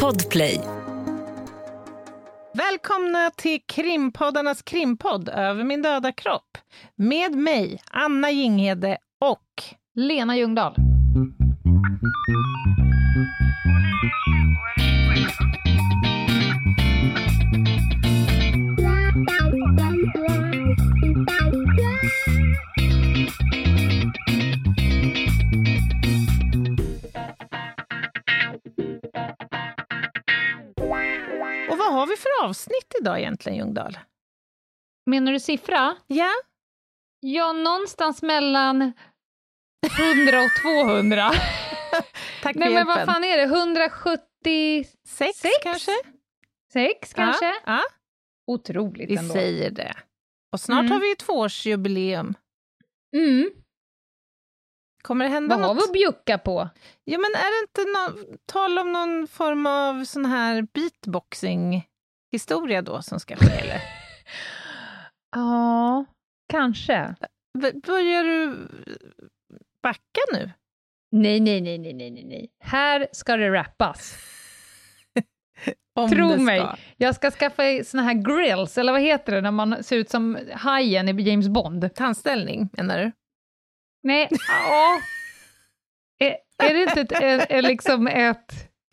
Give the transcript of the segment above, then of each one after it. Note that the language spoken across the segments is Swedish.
Podplay. Välkomna till krimpoddarnas krimpodd Över min döda kropp. Med mig, Anna Jinghede och Lena Ljungdahl. Avsnitt idag egentligen, Ljungdahl? Menar du siffra? Ja, Ja, någonstans mellan 100 och 200. tack Nej, för men vad hjälpen. fan är det? 176 Sex, Sex? kanske? kanske? Ja, ja, Otroligt vi ändå. säger det. Och snart Mm. har vi ett tvåårsjubileum. Mm. Kommer det hända Vad har vi något? att bjucka på? Ja, men är det inte nå- tal om någon form av sån här beatboxing-historia då som ska ske, eller? Ja, kanske. B- börjar du backa nu? Nej, nej, nej, nej, nej, nej. Här ska det rappas. Tro mig. Jag ska skaffa såna här grills, eller vad heter det, när man ser ut som hajen i James Bond. Tandställning, menar du? Nej, ja. Är, är det inte ett, är, är liksom ett,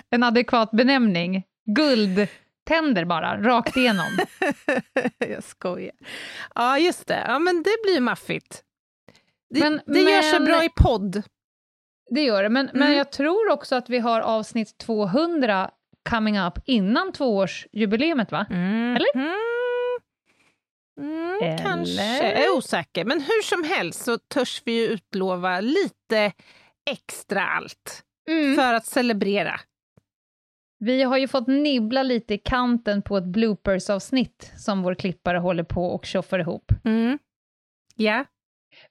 en adekvat benämning? Guldtänder bara, rakt igenom. jag skojar. Ja, just det. Ja, men det blir maffigt. Det, Men- det gör sig men- bra i podd. Det gör det, men, men Mm. jag tror också att vi har avsnitt 200 coming up innan tvåårsjubileumet, va? Eller? Mm. Mm, Eller? Kanske. Jag är osäker. Men hur som helst så törs vi ju utlova lite extra allt Mm. för att celebrera. Vi har ju fått nibbla lite i kanten på ett bloopers-avsnitt som vår klippare håller på och tjoffar ihop. Mm. Ja.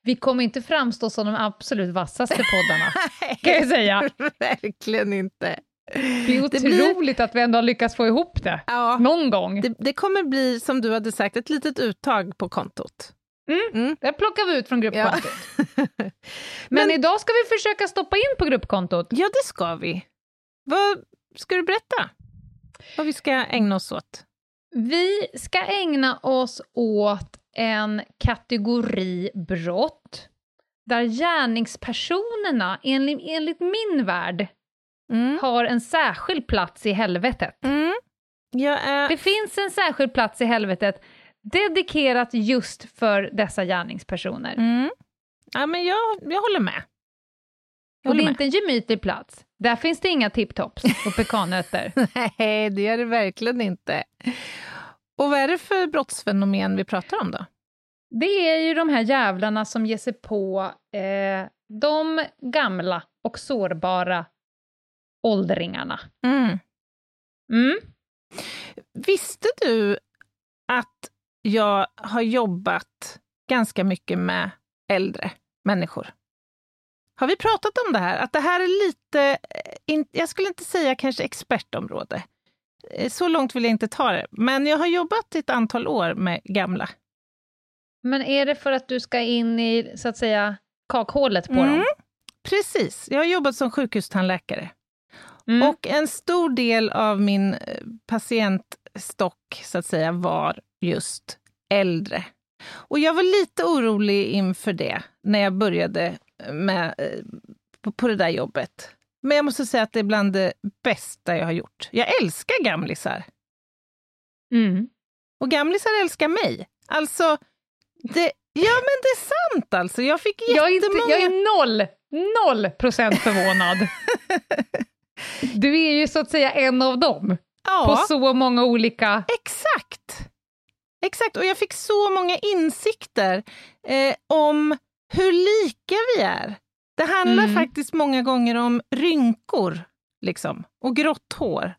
Vi kommer inte framstå som de absolut vassaste poddarna, kan jag säga. Verkligen inte. Det är Det blir- otroligt att vi ändå har lyckats få ihop det. Ja, Någon gång. det, det kommer bli, som du hade sagt, ett litet uttag på kontot. Det plockar vi ut från Ja. gruppkontot. Men, Men- idag ska vi försöka stoppa in på gruppkontot. Ja, det ska vi. Vad ska du berätta? Vad vi ska ägna oss åt? Vi ska ägna oss åt en kategori brott där gärningspersonerna, enligt, enligt min värld, Mm. har en särskild plats i helvetet. Mm. Är... Det finns en särskild plats i helvetet dedikerat just för dessa gärningspersoner. Mm. Ja, men jag, jag håller med. Jag Och det håller är med. inte en gemytlig plats. Där finns det inga tipptops och pekannötter. Nej, det är det verkligen inte. Och vad är det för brottsfenomen vi pratar om då? Det är ju de här jävlarna som ger sig på eh, de gamla och sårbara åldringarna. Mm. Mm. Visste du att jag har jobbat ganska mycket med äldre människor? Har vi pratat om det här? Att det här är lite, eh, in, jag skulle inte säga kanske expertområde. Eh, Så långt vill jag inte ta det. Men jag har jobbat ett antal år med gamla. Men är det för att du ska in i, så att säga, kakhålet på Mm. dem? Precis, jag har jobbat som sjukhustandläkare. Mm. Och en stor del av min eh, patientstock, så att säga, var just äldre. Och jag var lite orolig inför det när jag började med, eh, på, på det där jobbet. Men jag måste säga att det är bland det bästa jag har gjort. Jag älskar gamlisar. Mm. Och gamlisar älskar mig. Alltså, det, ja men det är sant alltså. Jag fick Jag, är jättemånga... inte, jag är noll, noll procent förvånad. Du är ju så att säga en av dem, ja. på så många olika... Exakt! Exakt, och jag fick så många insikter eh, om hur lika vi är. Det handlar Mm. faktiskt många gånger om rynkor liksom, och grått hår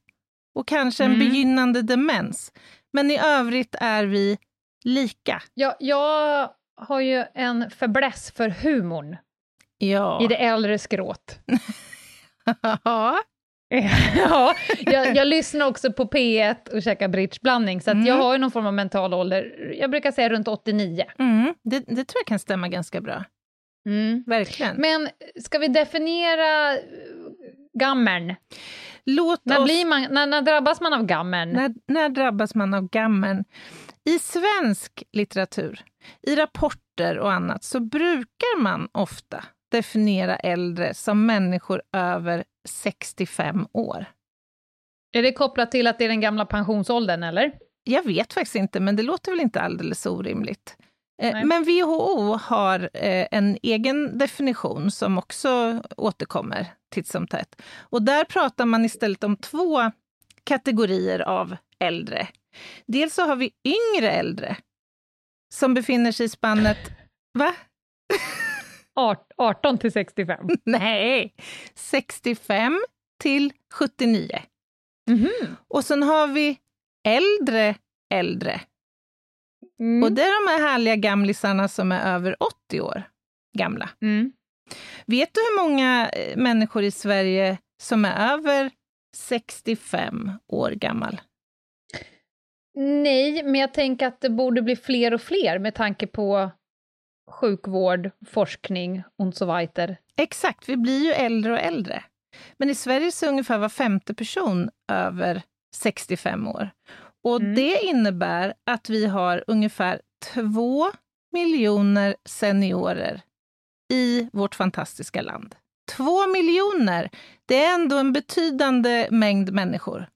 och kanske en Mm. begynnande demens. Men i övrigt är vi lika. Jag, jag har ju en fäbless för humorn Ja. i det äldre skrået. ja. ja, jag, jag lyssnar också på P1 och käkar bridgeblandning, så att Mm. jag har ju någon form av mental ålder. Jag brukar säga runt 89. Mm, det, det tror jag kan stämma ganska bra. Mm. Verkligen. Men ska vi definiera eh, Gammern. Låt När, oss... blir man, när, när drabbas man av gammern? När, när drabbas man av gammern? I svensk litteratur, i rapporter och annat, så brukar man ofta definiera äldre som människor över 65 år. Är det kopplat till att det är den gamla pensionsåldern, eller? Jag vet faktiskt inte, men det låter väl inte alldeles orimligt. Eh, Nej. Men WHO har eh, en egen definition som också återkommer titt som tätt. Och där pratar man istället om två kategorier av äldre. Dels så har vi yngre äldre som befinner sig i spannet... Va? Art- 18 till 65. Nej! 65 till 79. Mhm. Och sen har vi äldre äldre. Mm. Och det är de här härliga gamlisarna som är över 80 år gamla. Mm. Vet du hur många eh, människor i Sverige som är över 65 år gammal? Nej, men jag tänker att det borde bli fler och fler med tanke på sjukvård, forskning och så vidare. Exakt, vi blir ju äldre och äldre. Men i Sverige så är ungefär var femte person över 65 år. Och Mm. det innebär att vi har ungefär två miljoner seniorer i vårt fantastiska land. Två miljoner! Det är ändå en betydande mängd människor.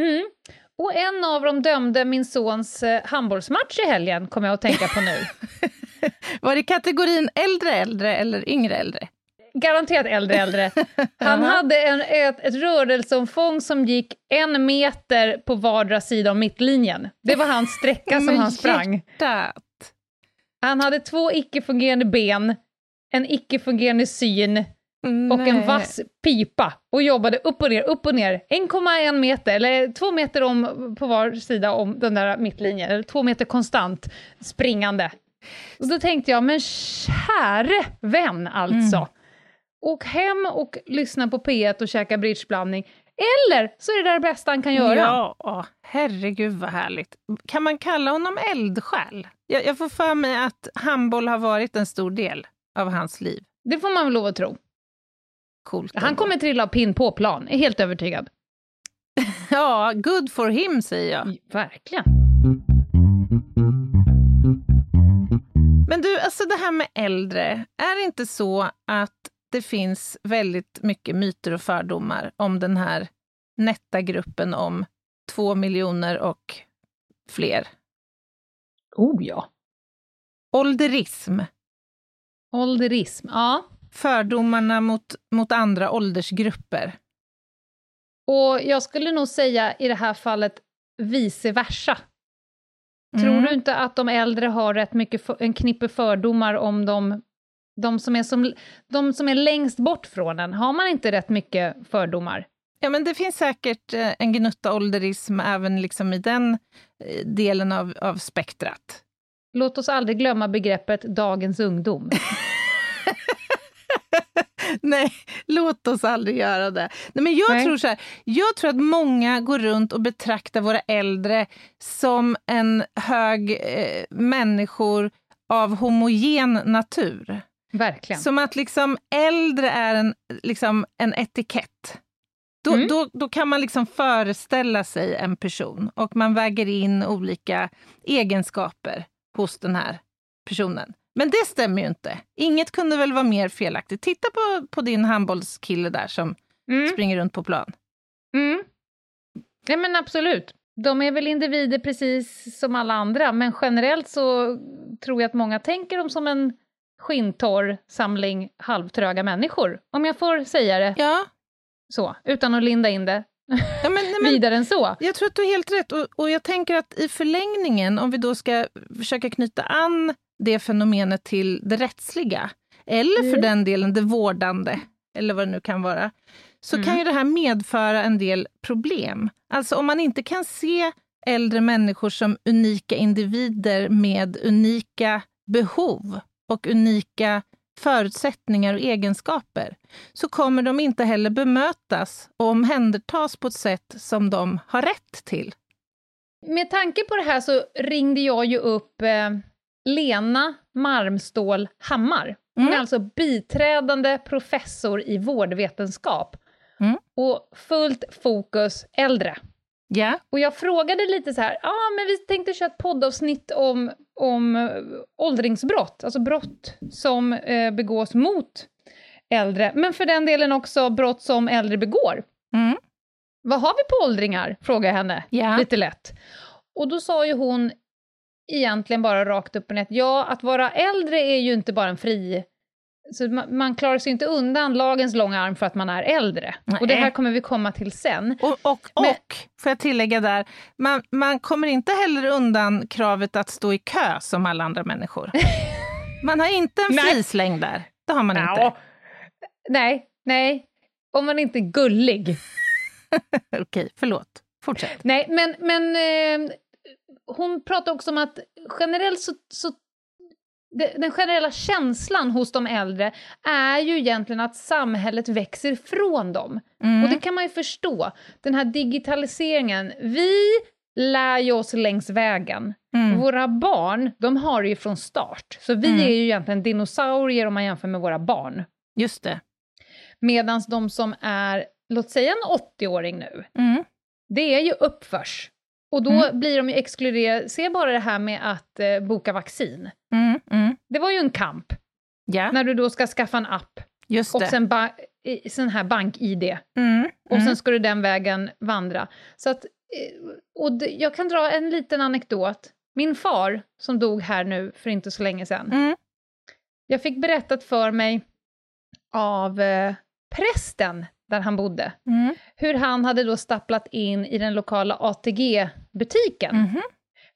Mm. Och en av dem dömde min sons eh, handbollsmatch i helgen, kommer jag att tänka på nu. Var det kategorin äldre äldre eller yngre äldre? Garanterat äldre äldre. Han hade en, ett, ett rörelseomfång som gick en meter på vardera sida om mittlinjen. Det var hans sträcka som han sprang. hjärtat. Han hade två icke-fungerande ben, en icke-fungerande syn och en vass pipa och jobbade upp och ner, upp och ner. 1,1 meter, eller två meter om på var sida om den där mittlinjen, eller två meter konstant springande. Och då tänkte jag, men käre vän alltså. Mm. Åk hem och lyssna på P1 och käka bridgeblandning. Eller så är det det bästa han kan göra. Ja, herregud vad härligt. Kan man kalla honom eldsjäl? Jag, jag får för mig att handboll har varit en stor del av hans liv. Det får man väl lov att tro. Coolt. Han kommer trilla av pinn på plan, är helt övertygad. Ja, good for him, säger jag. Verkligen. Men du, alltså det här med äldre, är det inte så att det finns väldigt mycket myter och fördomar om den här nätta gruppen om två miljoner och fler? Oh ja. Ålderism, Ålderism, ja. fördomarna mot, mot andra åldersgrupper. Och jag skulle nog säga i det här fallet vice versa. Tror Mm. du inte att de äldre har rätt mycket för, en knippe fördomar om de, de, som är som, de som är längst bort från en? Har man inte rätt mycket fördomar? Ja, men det finns säkert eh, en gnutta ålderism även liksom i den eh, delen av, av spektrat. Låt oss aldrig glömma begreppet dagens ungdom. Nej, låt oss aldrig göra det. Nej, men jag, Nej. Tror så här, jag tror att många går runt och betraktar våra äldre som en hög eh, människor av homogen natur. Verkligen. Som att liksom äldre är en, liksom en etikett. Då, Mm. då, då kan man liksom föreställa sig en person och man väger in olika egenskaper hos den här personen. Men det stämmer ju inte. Inget kunde väl vara mer felaktigt. Titta på, på din handbollskille där som Mm. springer runt på plan. Mm. Ja, men absolut. De är väl individer precis som alla andra, men generellt så tror jag att många tänker dem som en skinntorr samling halvtröga människor, om jag får säga det Ja, så, utan att linda in det ja men, nej, men vidare än så. Jag tror att du har helt rätt. Och, och jag tänker att i förlängningen, om vi då ska försöka knyta an det fenomenet till det rättsliga, eller för Mm. den delen det vårdande, eller vad det nu kan vara, så Mm. kan ju det här medföra en del problem. Alltså om man inte kan se äldre människor som unika individer med unika behov och unika förutsättningar och egenskaper, så kommer de inte heller bemötas och omhändertas på ett sätt som de har rätt till. Med tanke på det här så ringde jag ju upp eh, Lena Marmstål Hammar. Hon är Mm. alltså biträdande professor i vårdvetenskap. Mm. och fullt fokus äldre. Ja. Och jag frågade lite så här, ja ah, men vi tänkte köra ett poddavsnitt om, om eh, åldringsbrott, alltså brott som eh, begås mot äldre, men för den delen också brott som äldre begår. Mm. Vad har vi på åldringar? frågade jag henne, Ja. lite lätt. Och då sa ju hon egentligen bara rakt upp och ner, ja, att vara äldre är ju inte bara en fri... Så man, man klarar sig inte undan lagens långa arm för att man är äldre. Nej. Och det här kommer vi komma till sen. Och, och, Men- och, får jag tillägga där, man, man kommer inte heller undan kravet att stå i kö som alla andra människor. Man har inte en Nej. frisläng där. Det har man inte. Ja. Nej, nej. Om man inte är gullig. Okej, förlåt. Fortsätt. Nej, men, men eh, hon pratar också om att generellt så, så den generella känslan hos de äldre är ju egentligen att samhället växer ifrån dem. Mm. Och det kan man ju förstå. Den här digitaliseringen, vi lär ju oss längs vägen. Mm. Våra barn, de har det ju från start. Så vi Mm. är ju egentligen dinosaurier om man jämför med våra barn. Just det. Medan de som är, låt säga en 80-åring nu, Mm. det är ju uppförs. Och då Mm. blir de ju exkluderade. Se bara det här med att eh, boka vaccin. Mm. Mm. Det var ju en kamp, Ja, när du då ska skaffa en app just och det. sen ba- sån här bank-id. Mm. Och Mm. sen ska du den vägen vandra. Så att, eh, och det, jag kan dra en liten anekdot. Min far, som dog här nu för inte så länge sedan, Mm. jag fick berättat för mig av eh, prästen där han bodde, Mm. hur han hade då stapplat in i den lokala ATG-butiken. Mhm.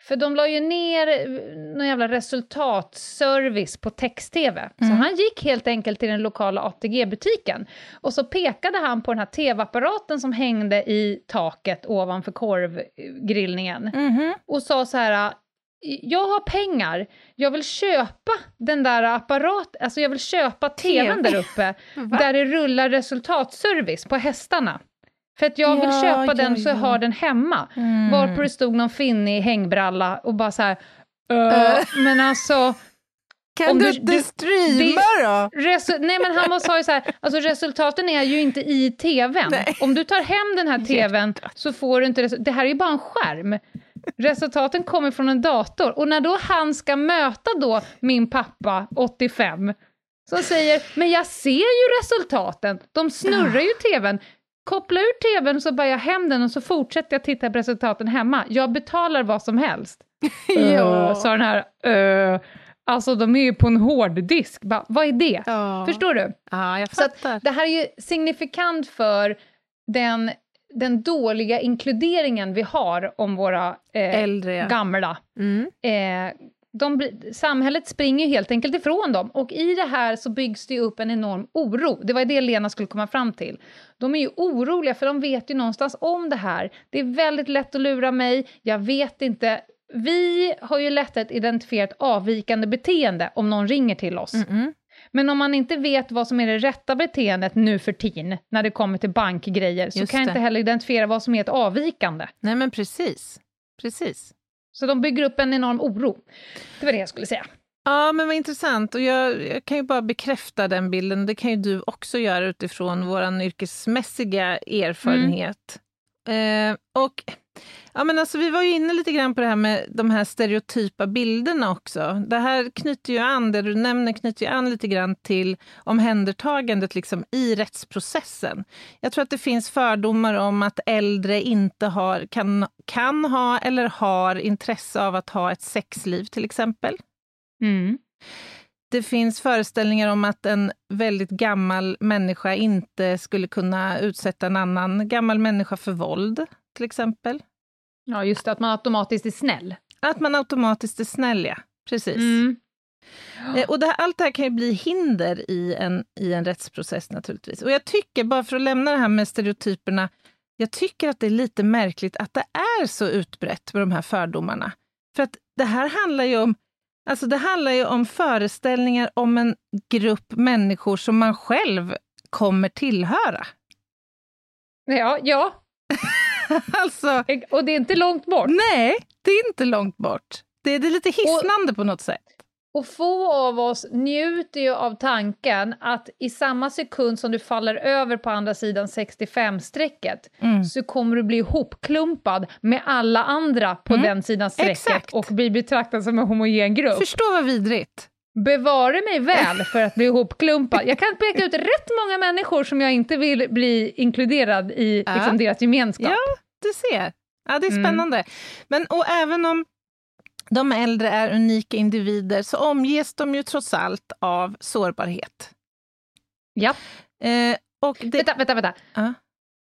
För de la ju ner eh, någon jävla resultatservice på text-tv. Så Mm. han gick helt enkelt till den lokala ATG-butiken. Och så pekade han på den här tv-apparaten som hängde i taket ovanför korvgrillningen. Mhm. Och sa så här, jag har pengar, jag vill köpa den där apparaten, alltså jag vill köpa tvn TV. Där uppe, där det rullar resultatservice på hästarna. För att jag vill Ja, köpa ja, den så jag ja. har den hemma. Mm. Varpå det stod någon finne i hängbralla och bara så här, "Ö, Ö. men alltså, Kan du du- inte streama då? resu- nej men han sa ju så här, alltså resultaten är ju inte i tvn. Nej. Om du tar hem den här tvn så får du inte, resu- det här är ju bara en skärm. Resultaten kommer från en dator. Och när då han ska möta då min pappa, 85, som säger, men jag ser ju resultaten, de snurrar ju tvn. Koppla ur tvn så bara jag hem den och så fortsätter jag titta på resultaten hemma. Jag betalar vad som helst. Ja. Uh, sa den här, uh, alltså de är ju på en hårddisk. Bara, vad är det? Ja. Förstår du? Ja, jag Så att fattar. det här är ju signifikant för den, den dåliga inkluderingen vi har om våra eh, Äldre, ja. gamla. Mm. Eh, de, samhället springer helt enkelt ifrån dem och i det här så byggs det upp en enorm oro. Det var det Lena skulle komma fram till. De är ju oroliga för de vet ju någonstans om det här. Det är väldigt lätt att lura mig, jag vet inte. Vi har ju lätt att identifiera ett avvikande beteende om någon ringer till oss. Mm-mm. Men om man inte vet vad som är det rätta beteendet nu för tiden, när det kommer till bankgrejer, så Just kan jag inte heller identifiera vad som är ett avvikande. Nej, men precis. Precis. Så de bygger upp en enorm oro. Det var det jag skulle säga. Ja, men vad intressant. Och jag, jag kan ju bara bekräfta den bilden. Det kan ju du också göra utifrån vår yrkesmässiga erfarenhet. Eh, och ja, men alltså, vi var ju inne lite grann på det här med de här stereotypa bilderna också. Det här knyter ju an, det du nämner knyter ju an lite grann till omhändertagandet liksom, i rättsprocessen. Jag tror att det finns fördomar om att äldre inte har, kan, kan ha eller har intresse av att ha ett sexliv till exempel. Mm. Det finns föreställningar om att en väldigt gammal människa inte skulle kunna utsätta en annan gammal människa för våld, till exempel. Ja, just det, att man automatiskt är snäll. Att man automatiskt är snäll, ja. Precis. Mm. Eh, Och det här, allt det här kan ju bli hinder i en, i en rättsprocess naturligtvis. Och jag tycker, bara för att lämna det här med stereotyperna, jag tycker att det är lite märkligt att det är så utbrett med de här fördomarna. För att det här handlar ju om Alltså det handlar ju om föreställningar om en grupp människor som man själv kommer tillhöra. Ja, ja, alltså, och det är inte långt bort. nej, det är inte långt bort. Det är, det är lite hisnande på något sätt. Och få av oss njuter ju av tanken att i samma sekund som du faller över på andra sidan 65-strecket Mm. så kommer du bli ihopklumpad med alla andra på Mm. den sidan strecket Exakt. och bli betraktad som en homogen grupp. Förstå vad vidrigt. Bevare mig väl för att bli ihopklumpad. Jag kan peka ut rätt många människor som jag inte vill bli inkluderad i Ja. liksom, deras gemenskap. Ja, du ser. Ja, det är Mm. spännande. Men, och även om de äldre är unika individer så omges de ju trots allt av sårbarhet. Ja. Eh, och det, Vänta, vänta, vänta. Ja.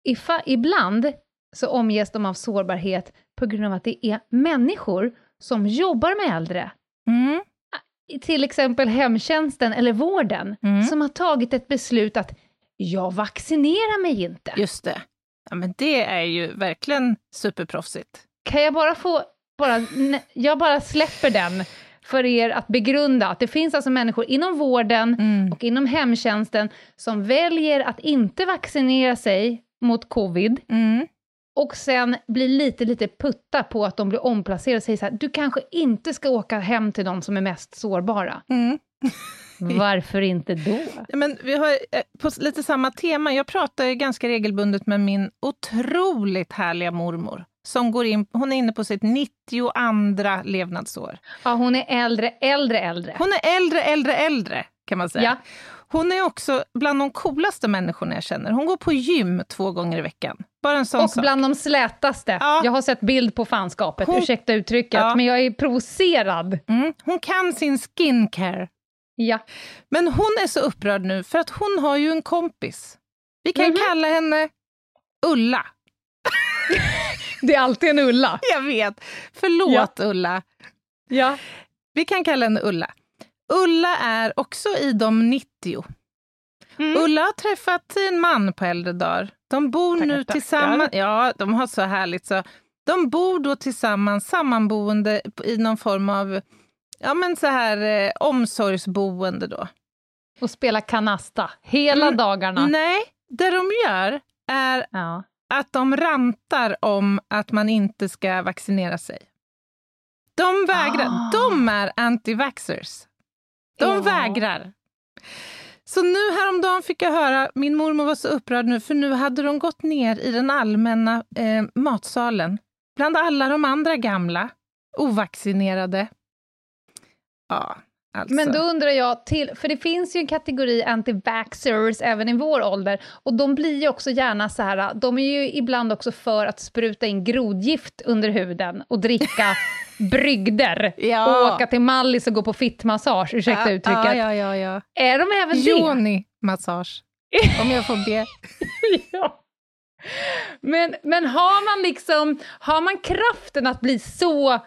Ifa, ibland så omges de av sårbarhet på grund av att det är människor som jobbar med äldre, mm, till exempel hemtjänsten eller vården, Mm. som har tagit ett beslut att jag vaccinerar mig inte. just det. Ja, men det är ju verkligen superproffsigt. Kan jag bara få, bara, jag bara släpper den för er att begrunda att det finns alltså människor inom vården Mm. och inom hemtjänsten som väljer att inte vaccinera sig mot covid Mm. och sen blir lite, lite putta på att de blir omplacerade och säger så här, du kanske inte ska åka hem till de som är mest sårbara. Mm. Varför inte då? Men vi har eh, på lite samma tema. Jag pratar ju ganska regelbundet med min otroligt härliga mormor. Som går in, hon är inne på sitt 92 andra levnadsår. Ja, hon är äldre, äldre, äldre. Hon är äldre, äldre, äldre kan man säga. Ja. Hon är också bland de coolaste människorna jag känner. Hon går på gym två gånger i veckan. Bara en sån Och sak. bland de slätaste. Ja. Jag har sett bild på fanskapet, Hon- ursäkta uttrycket, Ja. men jag är provocerad. Mm. Hon kan sin skincare. Ja. Men hon är så upprörd nu för att hon har ju en kompis. Vi kan Mhm. kalla henne Ulla. Det är alltid en Ulla. Jag vet. Förlåt Ulla. Ja. Vi kan kalla henne Ulla. Ulla är också i de 90. Mm. Ulla har träffat sin man på äldre dagar. De bor Tackar, nu tackar. tillsammans. Ja, de har så härligt. så. De bor då tillsammans, sammanboende i någon form av ja, men så här, eh, omsorgsboende. Då. Och spela kanasta hela Mm. dagarna. Nej, det de gör är Ja. att de rantar om att man inte ska vaccinera sig. De vägrar. Ah. De är anti-vaxxers. De Ja. vägrar. Så nu häromdagen fick jag höra, min mormor var så upprörd nu, för nu hade de gått ner i den allmänna eh, matsalen, bland alla de andra gamla, ovaccinerade. Ja, alltså. Men då undrar jag, till, för det finns ju en kategori anti-vaxxers även i vår ålder, och de blir ju också gärna så här, de är ju ibland också för att spruta in grodgift under huden och dricka brygder Ja. och åka till Mallis och gå på fittmassage, ursäkta ja, uttrycket. Ja, ja, ja. Är de även det? Yoni-massage, om jag får be. ja. Men, men har man liksom, har man kraften att bli så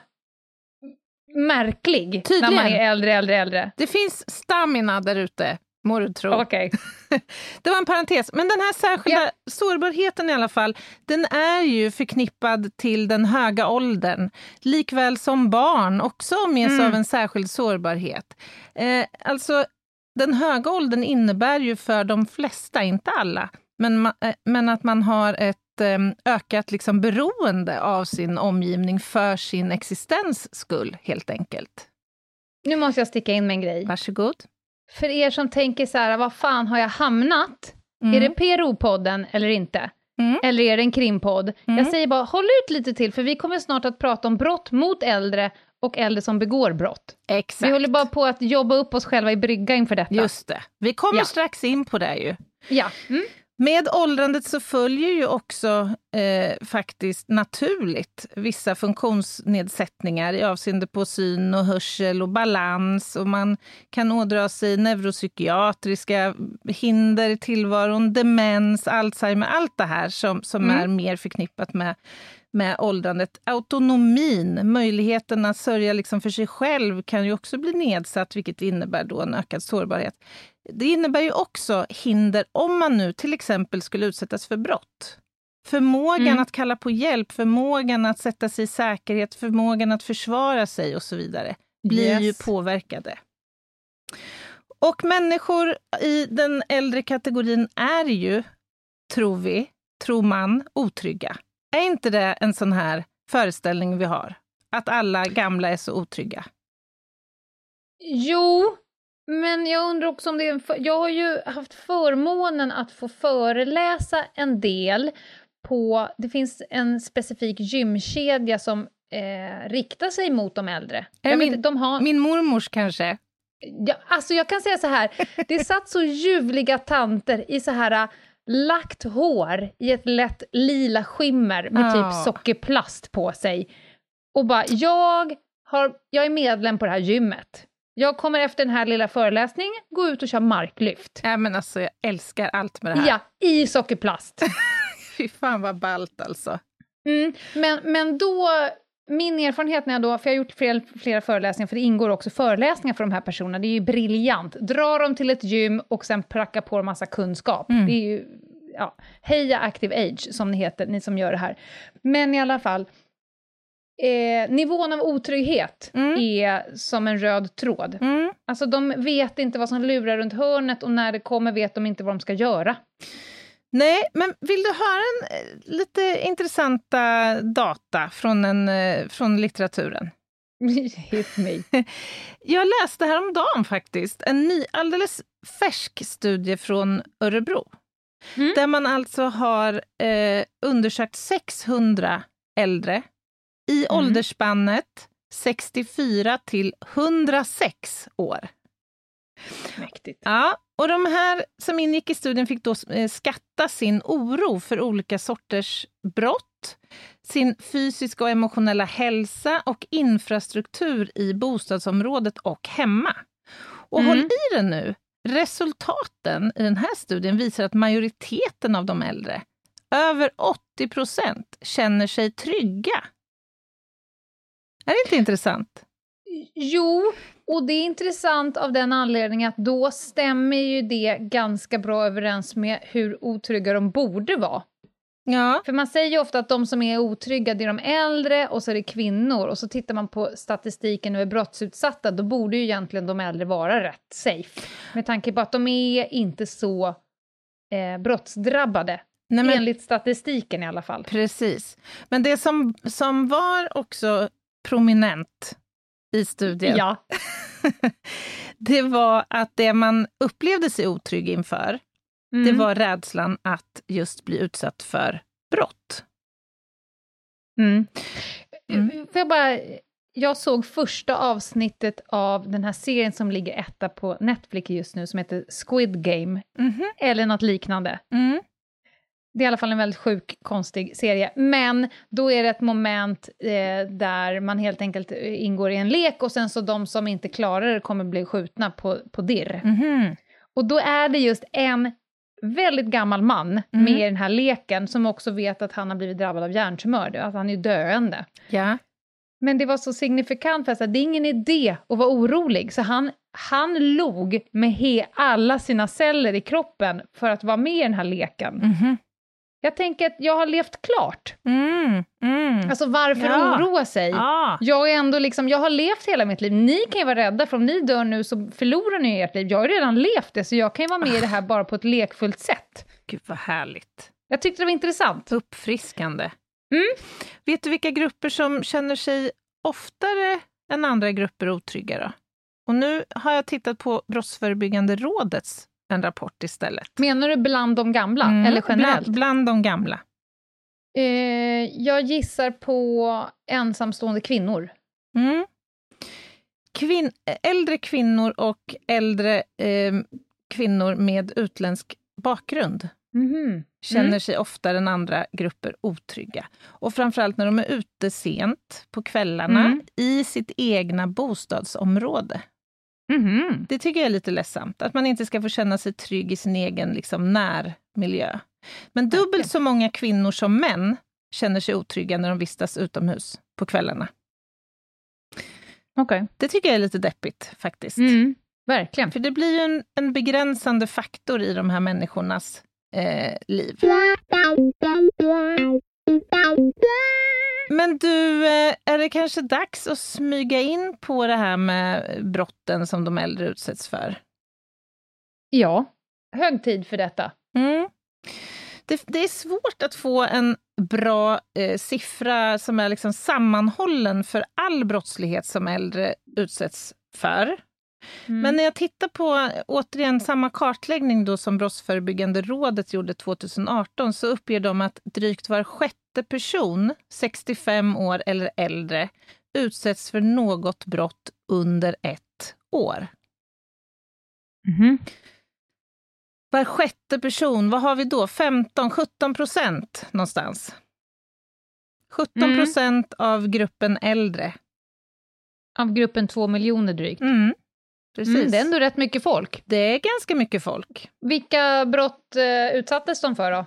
märklig när Tydligen. man är äldre, äldre, äldre? Det finns stamina där ute, må du tro. Okej. Det var en parentes. Men den här särskilda sårbarheten i alla fall, den är ju förknippad till den höga åldern. Likväl som barn också omges Mm. av en särskild sårbarhet. Eh, alltså, den höga åldern innebär ju för de flesta, inte alla, men, ma- eh, men att man har ett ökat liksom, beroende av sin omgivning för sin existens skull, helt enkelt. Nu måste jag sticka in med en grej. Varsågod. För er som tänker så här, vad fan har jag hamnat? Mm. Är det PRO-podden eller inte? Mm. Eller är det en krimpodd? Mm. Jag säger bara, håll ut lite till, för vi kommer snart att prata om brott mot äldre och äldre som begår brott. Exakt. Vi håller bara på att jobba upp oss själva i brygga inför detta. Just det. Vi kommer Ja. strax in på det ju. Ja. Mm. Med åldrandet så följer ju också eh, faktiskt naturligt vissa funktionsnedsättningar i avseende på syn och hörsel och balans och man kan ådra sig neuropsykiatriska hinder i tillvaron, demens, Alzheimer, allt det här som, som Mm. är mer förknippat med, med åldrandet. Autonomin, möjligheten att sörja liksom för sig själv kan ju också bli nedsatt, vilket innebär då en ökad sårbarhet. Det innebär ju också hinder om man nu till exempel skulle utsättas för brott. Förmågan Mm. att kalla på hjälp, förmågan att sätta sig i säkerhet, förmågan att försvara sig och så vidare blir Yes. ju påverkade. Och människor i den äldre kategorin är ju, tror vi, tror man, otrygga. Är inte det en sån här föreställning vi har? Att alla gamla är så otrygga? Jo, men jag undrar också om det är en för... Jag har ju haft förmånen att få föreläsa en del på... Det finns en specifik gymkedja som eh, riktar sig mot de äldre. Min, vet, de har... min mormors kanske? Ja, alltså jag kan säga så här, det satt så ljuvliga tanter i så här lagt hår i ett lätt lila skimmer med oh. typ sockerplast på sig. Och bara, jag, har, jag är medlem på det här gymmet. Jag kommer efter den här lilla föreläsningen gå ut och köra marklyft. Ja, men alltså, jag älskar allt med det här. Ja, i sockerplast. Fy fan vad ballt alltså. Mm, men, men då, min erfarenhet när jag då, för jag har gjort flera, flera föreläsningar, för det ingår också föreläsningar för de här personerna, det är ju briljant. Dra dem till ett gym och sen pracka på en massa kunskap. Mm. Det är ju, ja, heja Active Age, som ni heter, ni som gör det här. Men i alla fall, Eh, nivån av otrygghet mm. är som en röd tråd. Mm. Alltså de vet inte vad som lurar runt hörnet och när det kommer vet de inte vad de ska göra. Nej, men vill du höra en, eh, lite intressanta data från, en, eh, från litteraturen? Hit me. Jag läste häromdagen faktiskt en ny, alldeles färsk studie från Örebro. Mm. Där man alltså har eh, undersökt 600 äldre i mm. åldersspannet 64 till 106 år. Mäktigt. Ja, och de här som ingick i studien fick då eh, skatta sin oro för olika sorters brott, sin fysiska och emotionella hälsa och infrastruktur i bostadsområdet och hemma. Och mm. håll i det nu, resultaten i den här studien visar att majoriteten av de äldre, över 80 procent, känner sig trygga är det inte intressant? Jo, och det är intressant av den anledningen att då stämmer ju det ganska bra överens med hur otrygga de borde vara. Ja. För man säger ju ofta att de som är otrygga, det är de äldre och så är det kvinnor. Och så tittar man på statistiken över brottsutsatta, då borde ju egentligen de äldre vara rätt safe. Med tanke på att de är inte så eh, brottsdrabbade. Nej, men, enligt statistiken i alla fall. Precis. Men det som, som var också prominent i studien, ja. det var att det man upplevde sig otrygg inför, mm. det var rädslan att just bli utsatt för brott. Mm. Mm. Jag bara... Jag såg första avsnittet av den här serien som ligger etta på Netflix just nu, som heter Squid Game, -hmm. eller något liknande. Mm. Det är i alla fall en väldigt sjuk, konstig serie. Men då är det ett moment eh, där man helt enkelt eh, ingår i en lek och sen så de som inte klarar det kommer bli skjutna på, på dirr. Mm -hmm. Och då är det just en väldigt gammal man mm. med i den här leken som också vet att han har blivit drabbad av hjärntumör, att han är döende. Ja. Men det var så signifikant, för att det är ingen idé att vara orolig, så han, han log med he, alla sina celler i kroppen för att vara med i den här leken. Mm -hmm. Jag tänker att jag har levt klart. Mm, mm. Alltså varför ja. oroa sig? Ja. Jag är ändå liksom, jag har levt hela mitt liv. Ni kan ju vara rädda, för om ni dör nu så förlorar ni ert liv. Jag har redan levt det, så jag kan ju vara med i det här bara på ett lekfullt sätt. Gud vad härligt. Jag tyckte det var intressant. Uppfriskande. Mm. Vet du vilka grupper som känner sig oftare än andra grupper otrygga då? Och nu har jag tittat på Brottsförebyggande rådets en rapport istället. Menar du bland de gamla, mm, eller generellt? Bland, bland de gamla. Eh, jag gissar på ensamstående kvinnor. Mm. Kvin äldre kvinnor och äldre eh, kvinnor med utländsk bakgrund mm. känner sig oftare än andra grupper otrygga. Och framförallt när de är ute sent på kvällarna mm. i sitt egna bostadsområde. Mm. Det tycker jag är lite ledsamt, att man inte ska få känna sig trygg i sin egen liksom, närmiljö. Men dubbelt så många kvinnor som män känner sig otrygga när de vistas utomhus på kvällarna. Okay. Det tycker jag är lite deppigt faktiskt. Mm, verkligen. För det blir ju en, en begränsande faktor i de här människornas eh, liv. Men du, eh, är det kanske dags att smyga in på det här med brotten som de äldre utsätts för? Ja, hög tid för detta. Mm. Det, det, är svårt att få en bra eh, siffra som är liksom sammanhållen för all brottslighet som äldre utsätts för. Mm. Men när jag tittar på återigen samma kartläggning då som Brottsförebyggande rådet gjorde 2018 så uppger de att drygt var sjätte person, 65 år eller äldre, utsätts för något brott under ett år. Mhm. Var sjätte person, vad har vi då? 15-17 procent någonstans. 17 Mm. procent av gruppen äldre. Av gruppen två miljoner drygt. Mm. Precis. Mm, det är ändå rätt mycket folk. det är ganska mycket folk. Vilka brott eh, utsattes de för då?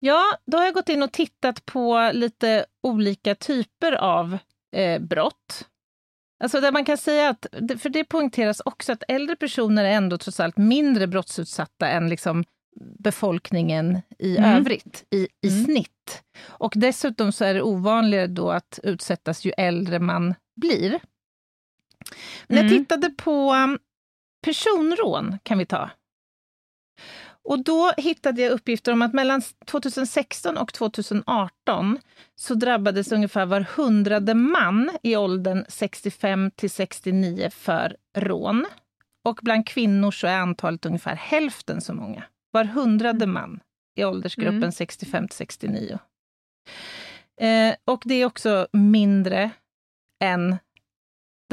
Ja, då har jag gått in och tittat på lite olika typer av eh, brott. Alltså där man kan säga att, för det poängteras också att äldre personer är ändå trots allt mindre brottsutsatta än liksom befolkningen i Mm. övrigt, i, i Mm. snitt. Och dessutom så är det ovanligare då att utsättas ju äldre man blir. Men jag Mm. tittade på um, personrån, kan vi ta. Och då hittade jag uppgifter om att mellan 2016 och 2018 så drabbades ungefär var hundrade man i åldern 65 till 69 för rån. Och bland kvinnor så är antalet ungefär hälften så många. Var hundrade man i åldersgruppen Mm. 65 till 69. Eh, och det är också mindre än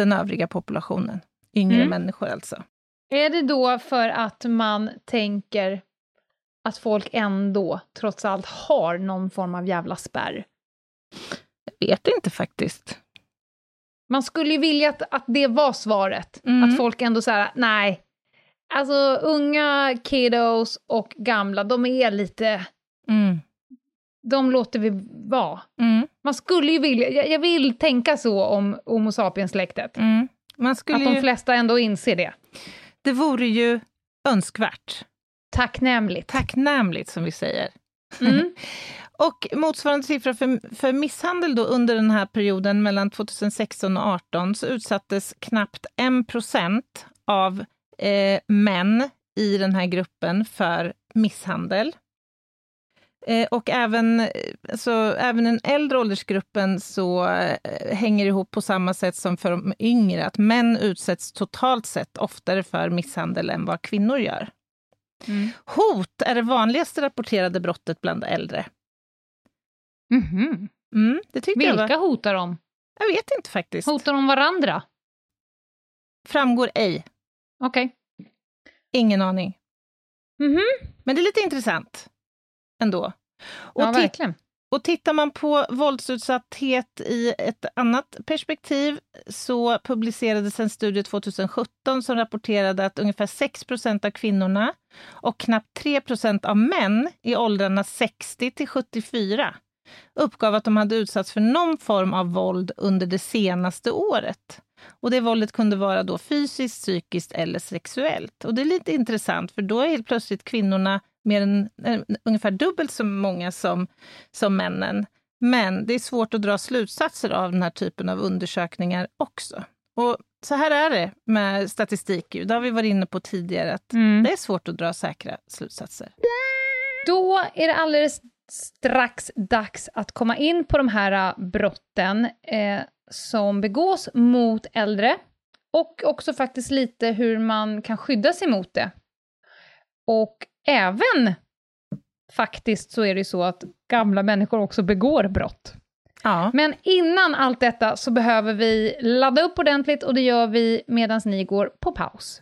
den övriga populationen. Yngre Mm. människor alltså. Är det då för att man tänker att folk ändå, trots allt, har någon form av jävla spärr? Jag vet inte faktiskt. Man skulle ju vilja att, att det var svaret. Mm. Att folk ändå säger nej. Alltså unga kiddos och gamla, de är lite... Mm. De låter vi vara. Mm. Man skulle ju vilja... Jag, jag vill tänka så om Homo sapiens-släktet. Mm. Att de ju, flesta ändå inser det. det vore ju önskvärt. Tacknämligt. Tacknämligt, som vi säger. Mm. Och motsvarande siffra för, för misshandel då under den här perioden mellan 2016 och 2018 så utsattes knappt 1 procent av eh, män i den här gruppen för misshandel. Eh, och även, eh, alltså, även den äldre åldersgruppen så eh, hänger ihop på samma sätt som för de yngre, att män utsätts totalt sett oftare för misshandel än vad kvinnor gör. Mm. Hot är det vanligaste rapporterade brottet bland äldre. Mhm. Mm, det tyckte jag var... Vilka hotar de? Jag vet inte faktiskt. Hotar de varandra? Framgår ej. Okej. Ingen aning. Mhm. Men det är lite intressant ändå. Och, Ja, verkligen. och tittar man på våldsutsatthet i ett annat perspektiv så publicerades en studie 2017 som rapporterade att ungefär 6% av kvinnorna och knappt 3% av män i åldrarna 60 till 74 uppgav att de hade utsatts för någon form av våld under det senaste året. Och det våldet kunde vara då fysiskt, psykiskt eller sexuellt. Och det är lite intressant, för då är helt plötsligt kvinnorna mer än, eh, ungefär dubbelt så många som, som männen. Men det är svårt att dra slutsatser av den här typen av undersökningar också. Och så här är det med statistik, det har vi varit inne på tidigare, att Mm. det är svårt att dra säkra slutsatser. Då är det alldeles strax dags att komma in på de här äh, brotten eh, som begås mot äldre och också faktiskt lite hur man kan skydda sig mot det. Och även faktiskt så är det ju så att gamla människor också begår brott. Ja. Men innan allt detta så behöver vi ladda upp ordentligt och det gör vi medan ni går på paus.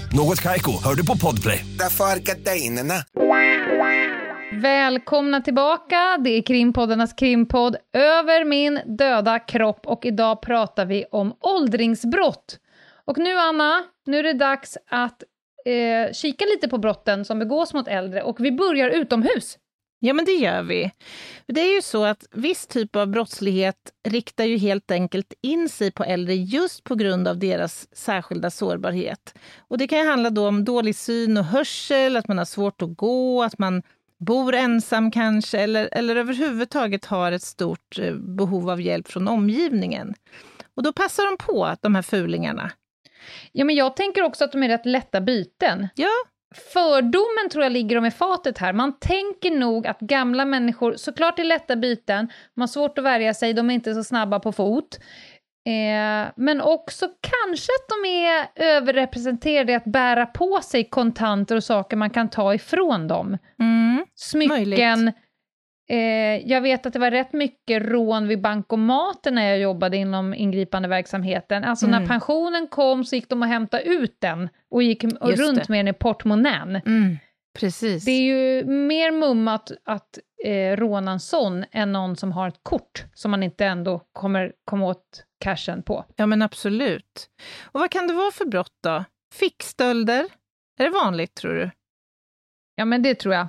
Något Kaiko, hör du på Podplay. Därför är gardinerna. Välkomna tillbaka! Det är krimpoddarnas krimpodd Över min döda kropp och idag pratar vi om åldringsbrott. Och nu Anna, nu är det dags att eh, kika lite på brotten som begås mot äldre och vi börjar utomhus. Ja, men det gör vi. Det är ju så att viss typ av brottslighet riktar ju helt enkelt in sig på äldre just på grund av deras särskilda sårbarhet. Och det kan ju handla då om dålig syn och hörsel, att man har svårt att gå, att man bor ensam kanske, eller, eller överhuvudtaget har ett stort eh, behov av hjälp från omgivningen. Och då passar de på, de här fulingarna. Ja, men jag tänker också att de är rätt lätta byten. Ja, Fördomen tror jag ligger dem i fatet här. Man tänker nog att gamla människor, såklart är lätta byten, de har svårt att värja sig, de är inte så snabba på fot. Eh, men också kanske att de är överrepresenterade i att bära på sig kontanter och saker man kan ta ifrån dem. mm. Smycken. Eh, jag vet att det var rätt mycket rån vid bankomaten när jag jobbade inom ingripande verksamheten. Alltså Mm. när pensionen kom så gick de och hämtade ut den och gick och runt med den i portmonnän. Mm. precis. Det är ju mer mummat att eh, råna en sån än någon som har ett kort som man inte ändå kommer komma åt cashen på. Ja, men absolut. Och vad kan det vara för brott då? Fickstölder? Är det vanligt, tror du? Ja, men det tror jag.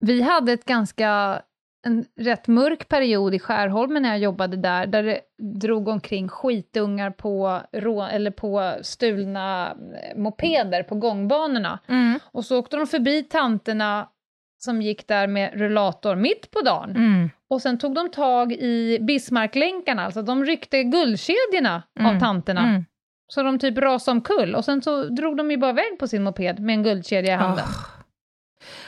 Vi hade ett ganska, en rätt mörk period i Skärholmen när jag jobbade där, där det drog omkring skitungar på, rå, eller på stulna eh, mopeder på gångbanorna. Och så åkte de förbi tanterna som gick där med rullator mitt på dagen. Mm. Och sen tog de tag i Bismarcklänkarna, alltså de ryckte guldkedjorna av Mm. tanterna. Mm. Så de typ rasade omkull och sen så drog de ju bara iväg på sin moped med en guldkedja i handen. Ah.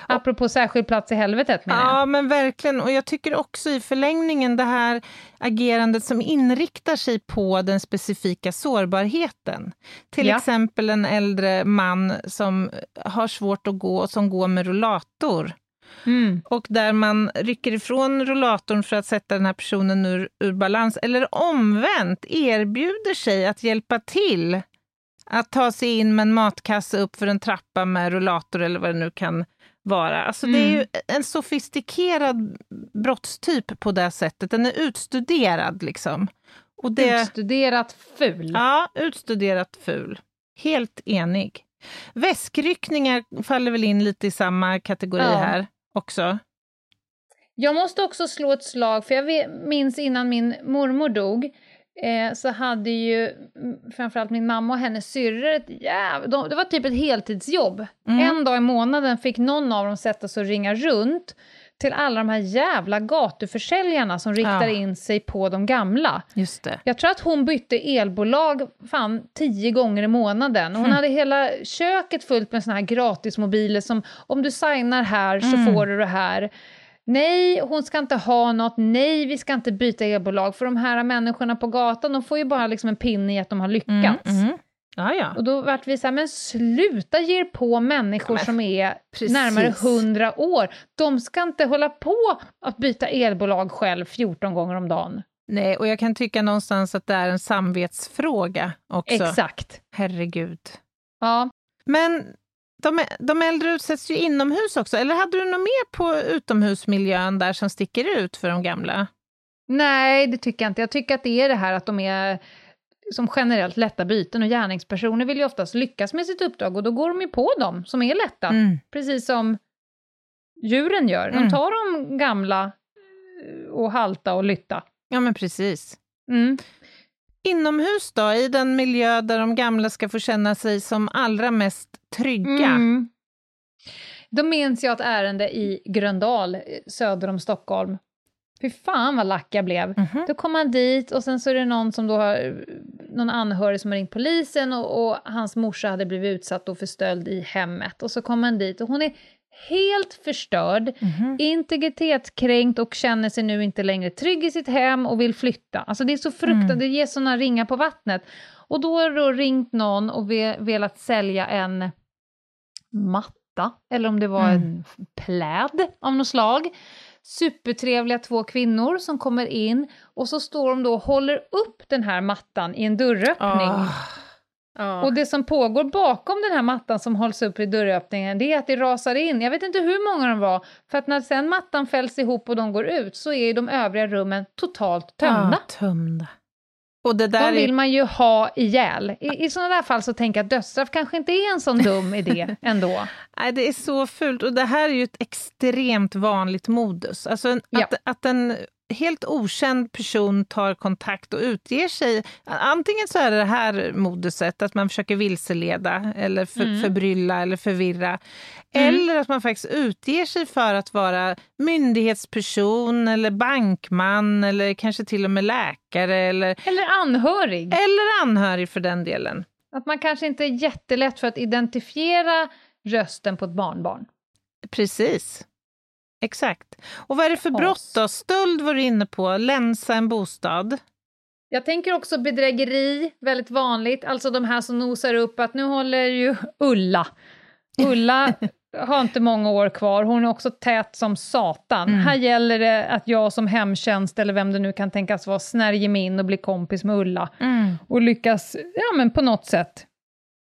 Apropå särskild plats i helvetet menar jag. Ja, men verkligen. Och jag tycker också i förlängningen det här agerandet som inriktar sig på den specifika sårbarheten. Till Ja. exempel en äldre man som har svårt att gå och som går med rullator. Mm. Och där man rycker ifrån rullatorn för att sätta den här personen ur, ur balans. Eller omvänt, erbjuder sig att hjälpa till att ta sig in med en matkasse upp för en trappa med rullator eller vad det nu kan vara. Alltså det är ju en sofistikerad brottstyp på det sättet. Den är utstuderad liksom. Och det, Utstuderat ful. ja, utstuderat ful. Helt enig. Väskryckningar faller väl in lite i samma kategori Ja. här också. Jag måste också slå ett slag, för jag minns innan min mormor dog, eh, så hade ju mm, framförallt min mamma och hennes syrror ett jäv... de, Det var typ ett heltidsjobb. Mm. En dag i månaden fick någon av dem sätta sig och ringa runt till alla de här jävla gatuförsäljarna som riktar Ja. in sig på de gamla. Just det. Jag tror att hon bytte elbolag fan tio gånger i månaden. Hon Mm. hade hela köket fullt med såna här gratismobiler som om du signar här så Mm. får du det här. Nej, hon ska inte ha något. Nej, vi ska inte byta elbolag. För de här människorna på gatan, de får ju bara liksom en pinne i att de har lyckats. Mm, mm. Ja, ja. Och då vart vi så här, men sluta ge er på människor men, som är precis. närmare 100 år. De ska inte hålla på att byta elbolag själv 14 gånger om dagen. Nej, och jag kan tycka någonstans att det är en samvetsfråga också. Exakt. Herregud. Ja. Men de, de äldre utsätts ju inomhus också, eller hade du något mer på utomhusmiljön där som sticker ut för de gamla? Nej, det tycker jag inte. Jag tycker att det är det här att de är som generellt lätta byten och gärningspersoner vill ju oftast lyckas med sitt uppdrag och då går de ju på dem som är lätta, Mm. precis som djuren gör. De Mm. tar de gamla och halta och lytta. Ja, men precis. Mm. Inomhus då, i den miljö där de gamla ska få känna sig som allra mest trygga. Mm. Då minns jag ett ärende i Gröndal, eh, söder om Stockholm. Fy fan vad lack jag blev. Mhm. Då kom han dit och sen så är det någon som då har, någon anhörig som har ringt polisen och, och hans morsa hade blivit utsatt för stöld i hemmet. Och så kom han dit och hon är helt förstörd, Mhm. integritetskränkt och känner sig nu inte längre trygg i sitt hem och vill flytta. Alltså det är så fruktansvärt, Mm. det ger sådana ringar på vattnet. Och då har då ringt någon och ve, velat sälja en matta, eller om det var Mm. en pläd av något slag. Supertrevliga två kvinnor som kommer in och så står de då och håller upp den här mattan i en dörröppning. Ah. Ja. Och det som pågår bakom den här mattan som hålls upp i dörröppningen, det är att det rasar in. Jag vet inte hur många de var, för att när sen mattan fälls ihop och de går ut så är ju de övriga rummen totalt tömda. Ah, tömda. Och det där De vill är, man ju ha ihjäl. I, i sådana där fall så tänker jag att dödsstraff kanske inte är en sån dum idé ändå. nej, det är så fult. Och det här är ju ett extremt vanligt modus. Alltså en, Ja. att, att en helt okänd person tar kontakt och utger sig. Antingen så är det det här moduset, att man försöker vilseleda eller för, Mm. förbrylla eller förvirra. Mm. Eller att man faktiskt utger sig för att vara myndighetsperson eller bankman eller kanske till och med läkare eller, Eller anhörig. eller anhörig för den delen. Att man kanske inte är jättelätt för att identifiera rösten på ett barnbarn. Precis. Exakt. Och vad är det för brott då? Stöld var du inne på, länsa en bostad. Jag tänker också bedrägeri, väldigt vanligt. Alltså de här som nosar upp att nu håller ju Ulla. Ulla har inte många år kvar, hon är också tät som satan. Mm. Här gäller det att jag som hemtjänst, eller vem det nu kan tänkas vara, snärjer mig in och blir kompis med Ulla. Och lyckas, ja men på något sätt,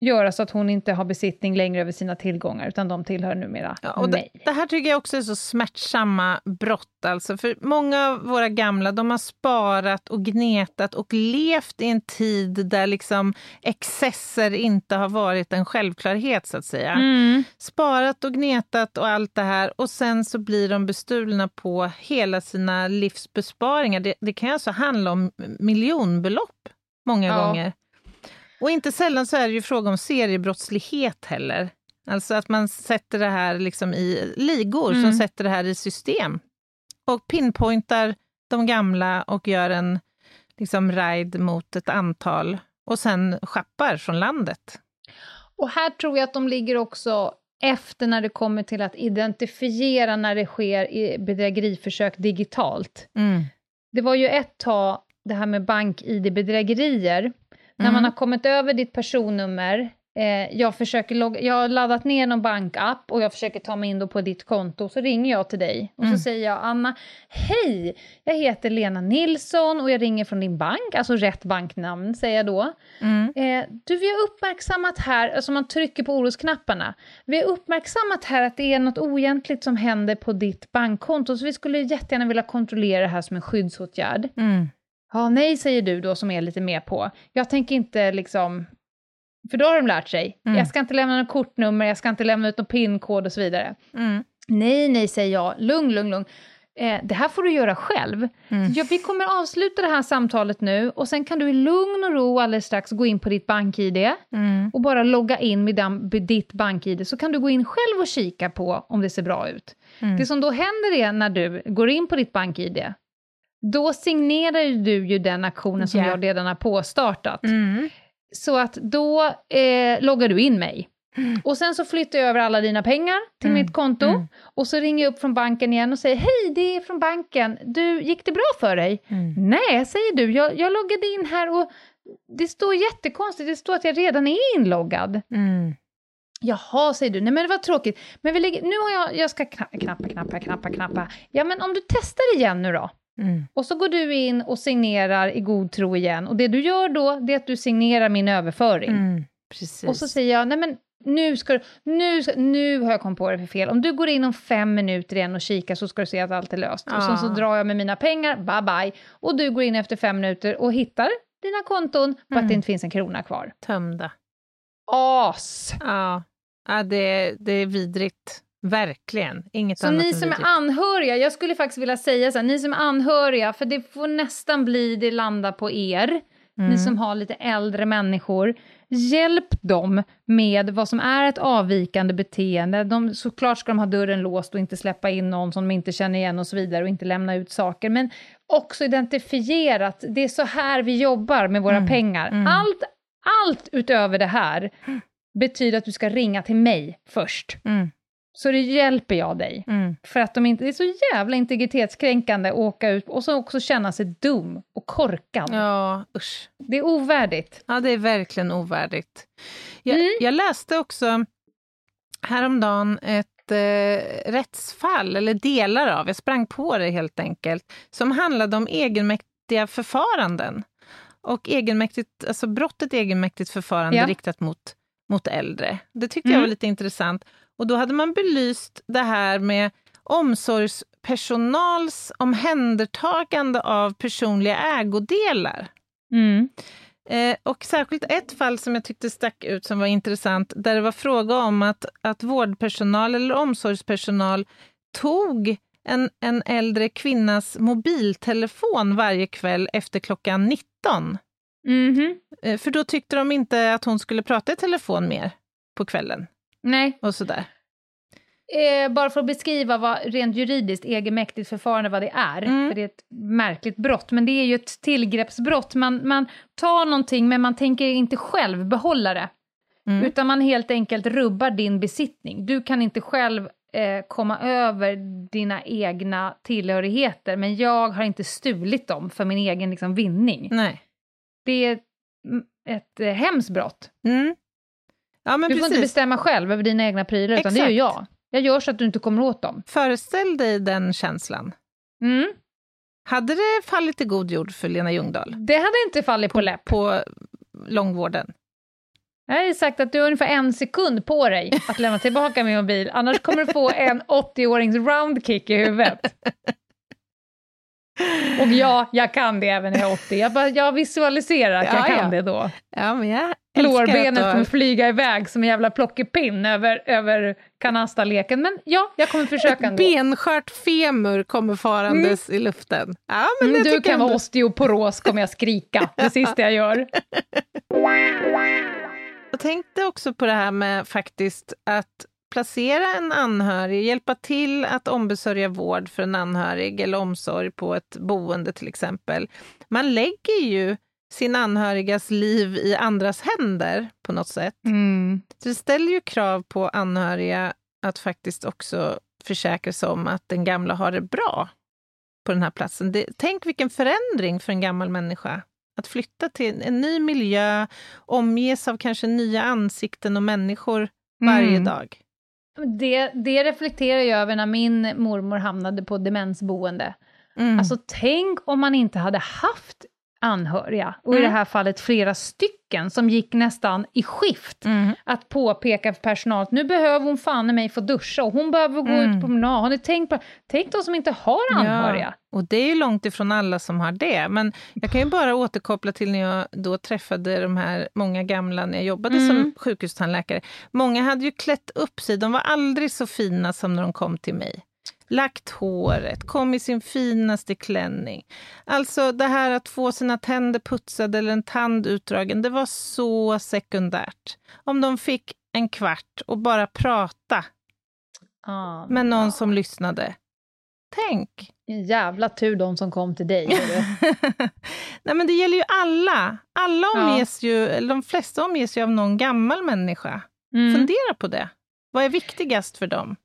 göra så att hon inte har besittning längre över sina tillgångar, utan de tillhör numera Ja, och det, mig. det här tycker jag också är så smärtsamma brott. Alltså. För många av våra gamla de har sparat och gnetat och levt i en tid där liksom excesser inte har varit en självklarhet, så att säga. Mm. Sparat och gnetat och allt det här och sen så blir de bestulna på hela sina livsbesparingar. Det, det kan alltså handla om miljonbelopp många Ja. gånger. Och inte sällan så är det ju fråga om seriebrottslighet heller. Alltså att man sätter det här liksom i ligor som Mm. sätter det här i system. Och pinpointar de gamla och gör en liksom raid mot ett antal och sen schappar från landet. Och här tror jag att de ligger också efter när det kommer till att identifiera när det sker i bedrägeriförsök digitalt. Mm. Det var ju ett tag det här med bank-id-bedrägerier. När Mm. man har kommit över ditt personnummer, eh, jag, försöker logga, jag har laddat ner någon bankapp och jag försöker ta mig in på ditt konto, så ringer jag till dig och Mm. så säger jag Anna, hej, jag heter Lena Nilsson och jag ringer från din bank, alltså rätt banknamn säger jag då. Mm. Eh, du, vi har uppmärksammat här, alltså man trycker på orosknapparna, vi har uppmärksammat här att det är något oegentligt som händer på ditt bankkonto, så vi skulle jättegärna vilja kontrollera det här som en skyddsåtgärd. Ja, nej säger du då som är lite med på. Jag tänker inte liksom, för då har de lärt sig. Mm. Jag ska inte lämna något kortnummer, jag ska inte lämna ut någon pinkod och så vidare. Mm. Nej, nej säger jag, lugn, lugn, lugn. Eh, det här får du göra själv. Mm. Ja, vi kommer avsluta det här samtalet nu och sen kan du i lugn och ro alldeles strax gå in på ditt bank-id Mm. och bara logga in med dam- ditt bank-id så kan du gå in själv och kika på om det ser bra ut. Mm. Det som då händer är när du går in på ditt bank-id, då signerar du ju den aktionen som Ja. jag redan har påstartat. Mm. Så att då eh, loggar du in mig. Mm. Och sen så flyttar jag över alla dina pengar till Mm. mitt konto. Mm. Och så ringer jag upp från banken igen och säger hej, det är från banken. Du, gick det bra för dig? Mm. Nej, säger du, jag, jag loggade in här och det står jättekonstigt, det står att jag redan är inloggad. Mm. Jaha, säger du. Nej men det var tråkigt. Men vi lägger, nu har jag, jag ska kna- knappa, knappa, knappa, knappa. Ja men om du testar igen nu då. Mm. Och så går du in och signerar i god tro igen. Och det du gör då, det är att du signerar min överföring. Mm. Och så säger jag, nej men nu, ska du, nu, ska, nu har jag kommit på det för fel. Om du går in om fem minuter igen och kikar så ska du se att allt är löst. Och sen så Ah. drar jag med mina pengar, bye bye. Och du går in efter fem minuter och hittar dina konton på att Mm. det inte finns en krona kvar. Tömda. As! Ja, ja det, det är vidrigt. Verkligen. Inget Så annat ni som är anhöriga, jag skulle faktiskt vilja säga så här, ni som är anhöriga, för det får nästan bli, det landar på er, Mm. ni som har lite äldre människor, hjälp dem med vad som är ett avvikande beteende. De, såklart ska de ha dörren låst och inte släppa in någon som de inte känner igen och så vidare och inte lämna ut saker, men också identifierat, det är så här vi jobbar med våra Mm. pengar. Mm. Allt, allt utöver det här betyder att du ska ringa till mig först. Mm. Så det hjälper jag dig. Mm. För att de inte, det är så jävla integritetskränkande att åka ut och så också känna sig dum och korkad. Ja, usch. Det är ovärdigt. Ja, det är verkligen ovärdigt. Jag, Mm. jag läste också häromdagen ett eh, rättsfall, eller delar av, jag sprang på det helt enkelt, som handlade om egenmäktiga förfaranden. Och egenmäktigt, alltså brottet egenmäktigt förfarande Ja. riktat mot, mot äldre. Det tyckte jag Mm. var lite intressant. Och då hade man belyst det här med omsorgspersonals omhändertagande av personliga ägodelar. Mm. Eh, och särskilt ett fall som jag tyckte stack ut som var intressant, där det var fråga om att, att vårdpersonal eller omsorgspersonal tog en, en äldre kvinnas mobiltelefon varje kväll efter klockan 19. Mhm. Eh, för då tyckte de inte att hon skulle prata i telefon mer på kvällen. Nej, Och sådär. eh, bara för att beskriva vad rent juridiskt egenmäktigt förfarande vad det är, Mm. för det är ett märkligt brott, men det är ju ett tillgreppsbrott. Man, man tar någonting men man tänker inte själv behålla det, Mm. utan man helt enkelt rubbar din besittning. Du kan inte själv eh, komma över dina egna tillhörigheter, men jag har inte stulit dem för min egen liksom, vinning. Nej. Det är ett, eh, hemskt brott. Mm. Ja, du får precis. inte bestämma själv över dina egna prylar, utan det gör Exakt. jag. Jag gör så att du inte kommer åt dem. Föreställ dig den känslan. Mm. Hade det fallit i god jord för Lena Ljungdahl Det hade inte fallit på läpp. på långvården? Jag har sagt att du har ungefär en sekund på dig att lämna tillbaka min mobil, annars kommer du få en 80-årings roundkick i huvudet. Och ja, jag kan det även när jag är 80. Jag, bara, jag visualiserar att jag Ja, kan ja. det då. Ja, men jag Lårbenet kommer flyga iväg som en jävla plockepinn över, över kanastaleken. Men ja, jag kommer försöka ändå. benskört femur kommer farandes i luften. Ja, men Mm, du kan vara ändå- osteoporos, kommer jag skrika. Det sista jag gör. Jag tänkte också på det här med faktiskt att placera en anhörig, hjälpa till att ombesörja vård för en anhörig eller omsorg på ett boende till exempel. Man lägger ju sin anhörigas liv i andras händer på något sätt. Mm. Så det ställer ju krav på anhöriga att faktiskt också försäkra sig om att den gamla har det bra på den här platsen. Det, tänk vilken förändring för en gammal människa. Att flytta till en, en ny miljö, omges av kanske nya ansikten och människor varje Mm. dag. Det, det reflekterar jag över när min mormor hamnade på demensboende. Mm. Alltså tänk om man inte hade haft anhöriga, och i Mm. det här fallet flera stycken, som gick nästan i skift Mm. att påpeka för personal att nu behöver hon fan i mig få duscha och hon behöver gå Mm. ut på promenad. Har ni tänkt på Tänk de som inte har anhöriga. Ja, och det är ju långt ifrån alla som har det. Men jag kan ju bara återkoppla till när jag då träffade de här många gamla när jag jobbade Mm. som sjukhustandläkare. Många hade ju klätt upp sig, de var aldrig så fina som när de kom till mig. Lagt håret, kom i sin finaste klänning. Alltså det här att få sina tänder putsade eller en tand utdragen, det var så sekundärt. Om de fick en kvart och bara prata Ah, med någon som lyssnade. Tänk! En jävla tur de som kom till dig. Nej, men det gäller ju alla. Alla Ja. omges ju, eller de flesta omges ju av någon gammal människa. Mm. Fundera på det. Vad är viktigast för dem?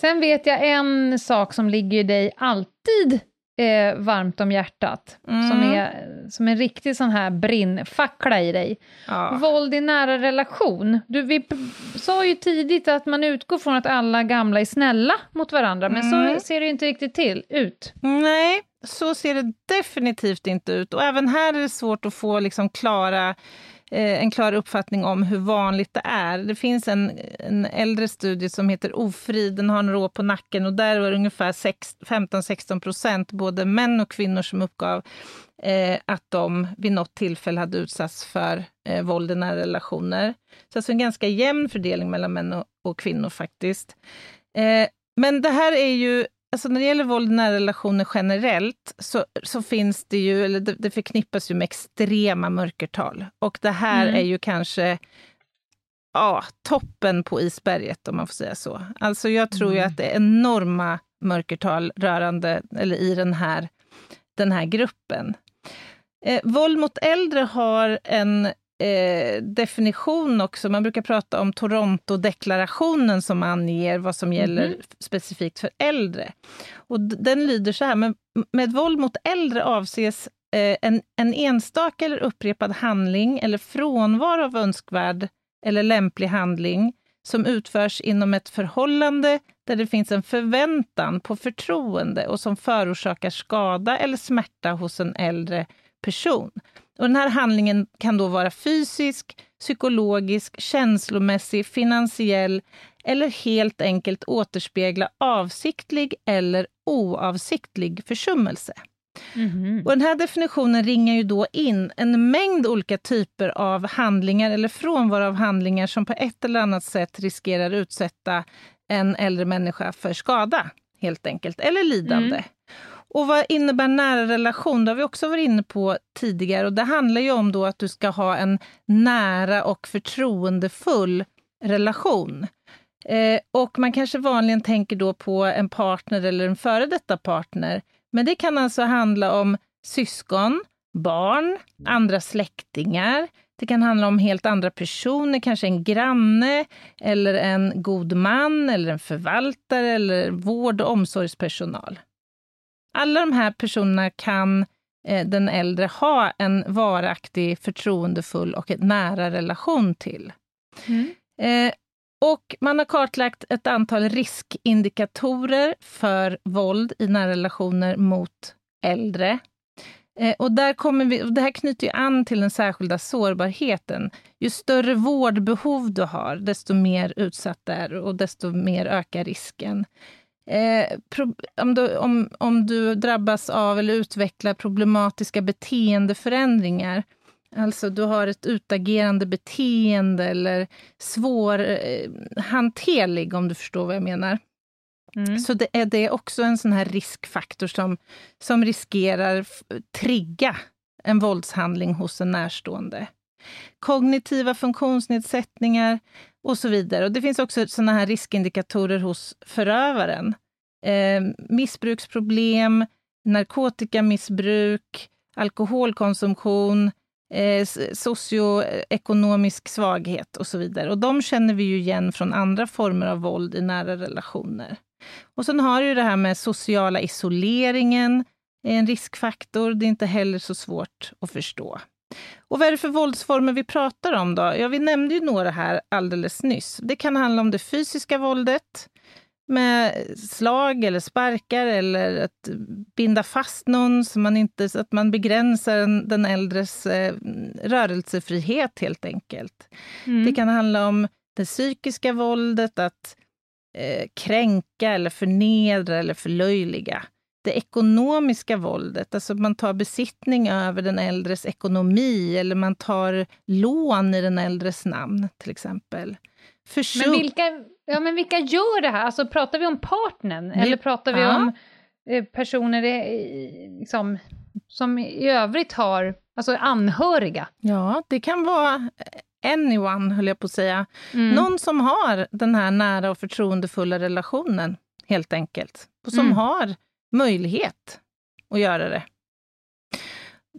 Sen vet jag en sak som ligger dig alltid eh, varmt om hjärtat, Mm. som, är, som en riktig sån här brinnfackla i dig. Ja. Våld i nära relation. Du, vi sa ju tidigt att man utgår från att alla gamla är snälla mot varandra, men Mm. så ser det ju inte riktigt till ut. Nej, så ser det definitivt inte ut. Och även här är det svårt att få liksom klara, Eh, en klar uppfattning om hur vanligt det är. Det finns en, en äldre studie som heter Ofrid, den har några år på nacken och där var det ungefär 15-16 procent, både män och kvinnor som uppgav eh, att de vid något tillfälle hade utsatts för eh, våld i nära relationer. Så alltså en ganska jämn fördelning mellan män och, och kvinnor faktiskt. Eh, men det här är ju Alltså när det gäller våld i nära relationer generellt så, så finns det ju, eller det, det förknippas ju med extrema mörkertal. Och det här Mm. är ju kanske ja, toppen på isberget om man får säga så. Alltså jag tror ju Mm. att det är enorma mörkertal rörande, eller i den här, den här gruppen. Eh, våld mot äldre har en eh, definition också. Man brukar prata om Toronto-deklarationen som anger vad som gäller specifikt för äldre. Och den lyder så här, med, med våld mot äldre avses eh, en, en enstaka eller upprepad handling eller frånvaro av önskvärd eller lämplig handling som utförs inom ett förhållande där det finns en förväntan på förtroende och som förorsakar skada eller smärta hos en äldre person. Och den här handlingen kan då vara fysisk, psykologisk, känslomässig, finansiell eller helt enkelt återspegla avsiktlig eller oavsiktlig försummelse. Mhm. Och den här definitionen ringar ju då in en mängd olika typer av handlingar eller frånvaro av handlingar som på ett eller annat sätt riskerar utsätta en äldre människa för skada, helt enkelt, eller lidande. Mm. Och vad innebär nära relation? Det har vi också varit inne på tidigare. Och Det handlar ju om då att du ska ha en nära och förtroendefull relation. Eh, och man kanske vanligen tänker då på en partner eller en före detta partner. Men det kan alltså handla om syskon, barn, andra släktingar. Det kan handla om helt andra personer, kanske en granne eller en god man eller en förvaltare eller vård och omsorgspersonal. Alla de här personerna kan eh, den äldre ha en varaktig, förtroendefull och ett nära relation till. Mm. Eh, och man har kartlagt ett antal riskindikatorer för våld i nära relationer mot äldre. Eh, och där kommer vi, och det här knyter ju an till den särskilda sårbarheten. Ju större vårdbehov du har, desto mer utsatt är du och desto mer ökar risken. Eh, pro, om, du, om, om du drabbas av eller utvecklar problematiska beteendeförändringar, alltså du har ett utagerande beteende eller svår eh, om du förstår vad jag menar, Mm. så det är det också en sån här riskfaktor som, som riskerar trigga en våldshandling hos en närstående. Kognitiva funktionsnedsättningar och så vidare. Och det finns också såna här riskindikatorer hos förövaren. Eh, missbruksproblem, narkotikamissbruk, alkoholkonsumtion, eh, socioekonomisk svaghet och så vidare. Och de känner vi ju igen från andra former av våld i nära relationer. Och sen har du det här med sociala isoleringen, är en riskfaktor. Det är inte heller så svårt att förstå. Och vad är det för våldsformer vi pratar om då? Ja, vi nämnde ju några här alldeles nyss. Det kan handla om det fysiska våldet med slag eller sparkar eller att binda fast någon så, man inte, så att man begränsar den, äldres eh, rörelsefrihet helt enkelt. Mm. Det kan handla om det psykiska våldet, att eh, kränka eller förnedra eller förlöjliga. Det ekonomiska våldet, alltså man tar besittning över den äldres ekonomi eller man tar lån i den äldres namn till exempel. Försuk- Men vilka, ja, men vilka gör det här? Alltså, pratar vi om partnern eller pratar vi ja. om eh, personer i- liksom, som i övrigt har, alltså anhöriga? Ja, det kan vara anyone, höll jag på att säga. Mm. Någon som har den här nära och förtroendefulla relationen, helt enkelt. Och som Mm. har möjlighet att göra det.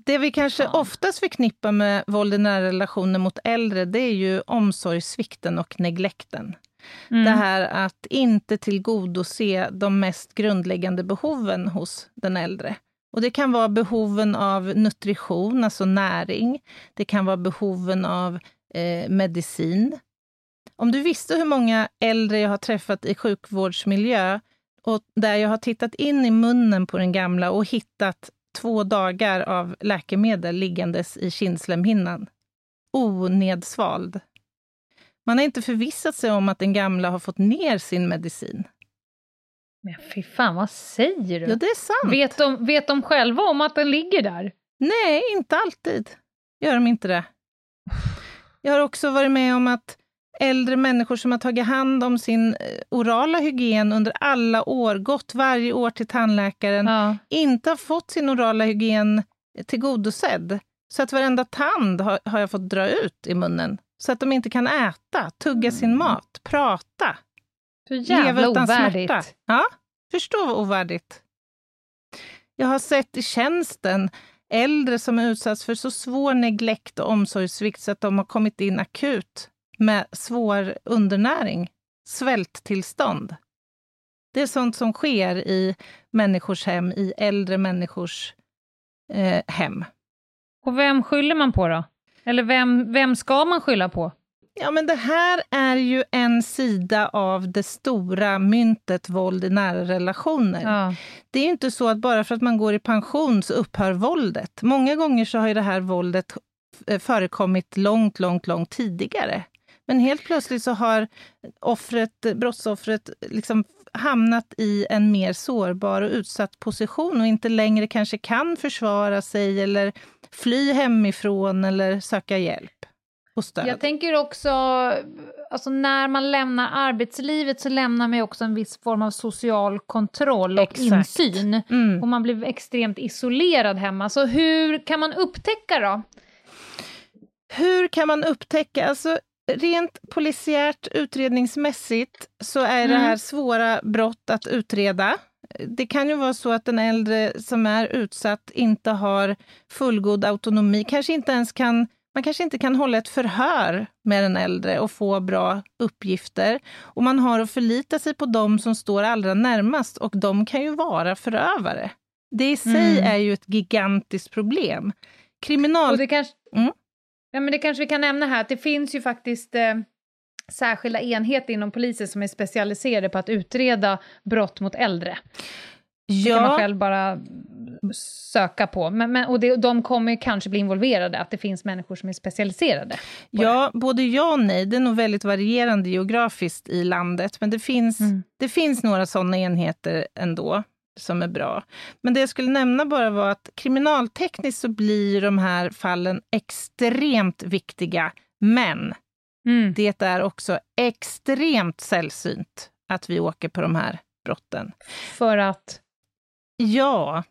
Det vi kanske Ja. oftast förknippar med våld i nära relationer mot äldre, det är ju omsorgssvikten och neglekten. Mm. Det här att inte tillgodose de mest grundläggande behoven hos den äldre. Och Det kan vara behoven av nutrition, alltså näring. Det kan vara behoven av eh, medicin. Om du visste hur många äldre jag har träffat i sjukvårdsmiljö och där jag har tittat in i munnen på den gamla och hittat två dagar av läkemedel liggandes i kindslemhinnan. Onedsvald. Man har inte förvissat sig om att den gamla har fått ner sin medicin. Men fy fan, vad säger du? Ja, det är sant. vet, de, vet de själva om att den ligger där? Nej, inte alltid gör de inte det. Jag har också varit med om att äldre människor som har tagit hand om sin eh, orala hygien under alla år, gått varje år till tandläkaren, Ja. inte har fått sin orala hygien tillgodosedd. Så att varenda tand har, har jag fått dra ut i munnen. Så att de inte kan äta, tugga sin mat, prata, Så leva jävla utan ovärdigt. smärta. Ja, förstå vad ovärdigt. Jag har sett i tjänsten äldre som utsatts för så svår neglekt och omsorgssvikt så att de har kommit in akut med svår undernäring, svälttillstånd. Det är sånt som sker i människors hem, i äldre människors eh, hem. Och vem skyller man på då? Eller vem, vem ska man skylla på? Ja, men det här är ju en sida av det stora myntet våld i nära relationer. Ja. Det är inte så att bara för att man går i pension så upphör våldet. Många gånger så har ju det här våldet eh, förekommit långt, långt, långt tidigare. Men helt plötsligt så har offret, brottsoffret liksom hamnat i en mer sårbar och utsatt position och inte längre kanske kan försvara sig eller fly hemifrån eller söka hjälp och stöd. Jag tänker också, alltså när man lämnar arbetslivet så lämnar man också en viss form av social kontroll och Exakt. insyn. Mm. Och man blir extremt isolerad hemma. Så hur kan man upptäcka då? Hur kan man upptäcka? Alltså, rent polisiärt utredningsmässigt så är det Mm. här svåra brott att utreda. Det kan ju vara så att den äldre som är utsatt inte har fullgod autonomi, kanske inte ens kan man kanske inte kan hålla ett förhör med den äldre och få bra uppgifter. Och man har att förlita sig på dem som står allra närmast och de kan ju vara förövare. Det i sig Mm. är ju ett gigantiskt problem. Kriminal... Och det kanske, Mm. Ja, men det kanske vi kan nämna här, att det finns ju faktiskt eh, särskilda enheter inom polisen som är specialiserade på att utreda brott mot äldre. Det kan man själv bara söka på. Men, men, och det, de kommer ju kanske bli involverade, att det finns människor som är specialiserade. Ja, både ja och nej. Det är nog väldigt varierande geografiskt i landet, men det finns, Mm. det finns några sådana enheter ändå som är bra. Men det jag skulle nämna bara var att kriminaltekniskt så blir de här fallen extremt viktiga, men Mm. det är också extremt sällsynt att vi åker på de här brotten. För att... Ja,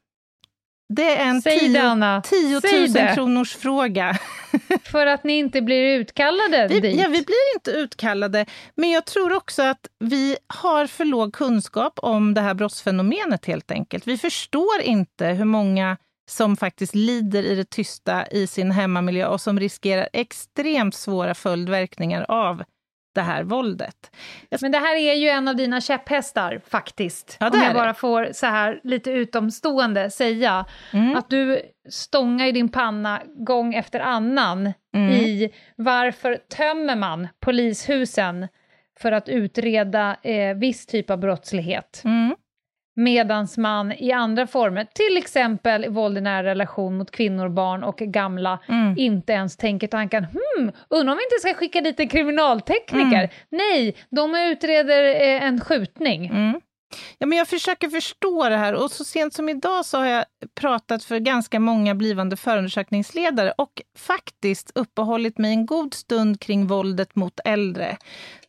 det är en Säg det, 10 Anna. 10 Säg 000 det. kronors fråga. För att ni inte blir utkallade Vi, dit. ja, vi blir inte utkallade, men jag tror också att vi har för låg kunskap om det här brottsfenomenet helt enkelt. Vi förstår inte hur många som faktiskt lider i det tysta i sin hemmamiljö och som riskerar extremt svåra följdverkningar av det här våldet. Men det här är ju en av dina käpphästar, faktiskt. Ja, Om jag bara får så här lite utomstående säga. Mm. Att du stångar i din panna gång efter annan Mm. i varför tömmer man polishusen för att utreda eh, viss typ av brottslighet. Mm. Medans man i andra former, till exempel våld i nära relation mot kvinnor, barn och gamla, Mm. inte ens tänker tanken hmm, undrar om vi inte ska skicka dit en kriminaltekniker? Mm. Nej, de utreder eh, en skjutning. Mm. Ja, men jag försöker förstå det här och så sent som idag så har jag pratat för ganska många blivande förundersökningsledare och faktiskt uppehållit mig en god stund kring våldet mot äldre.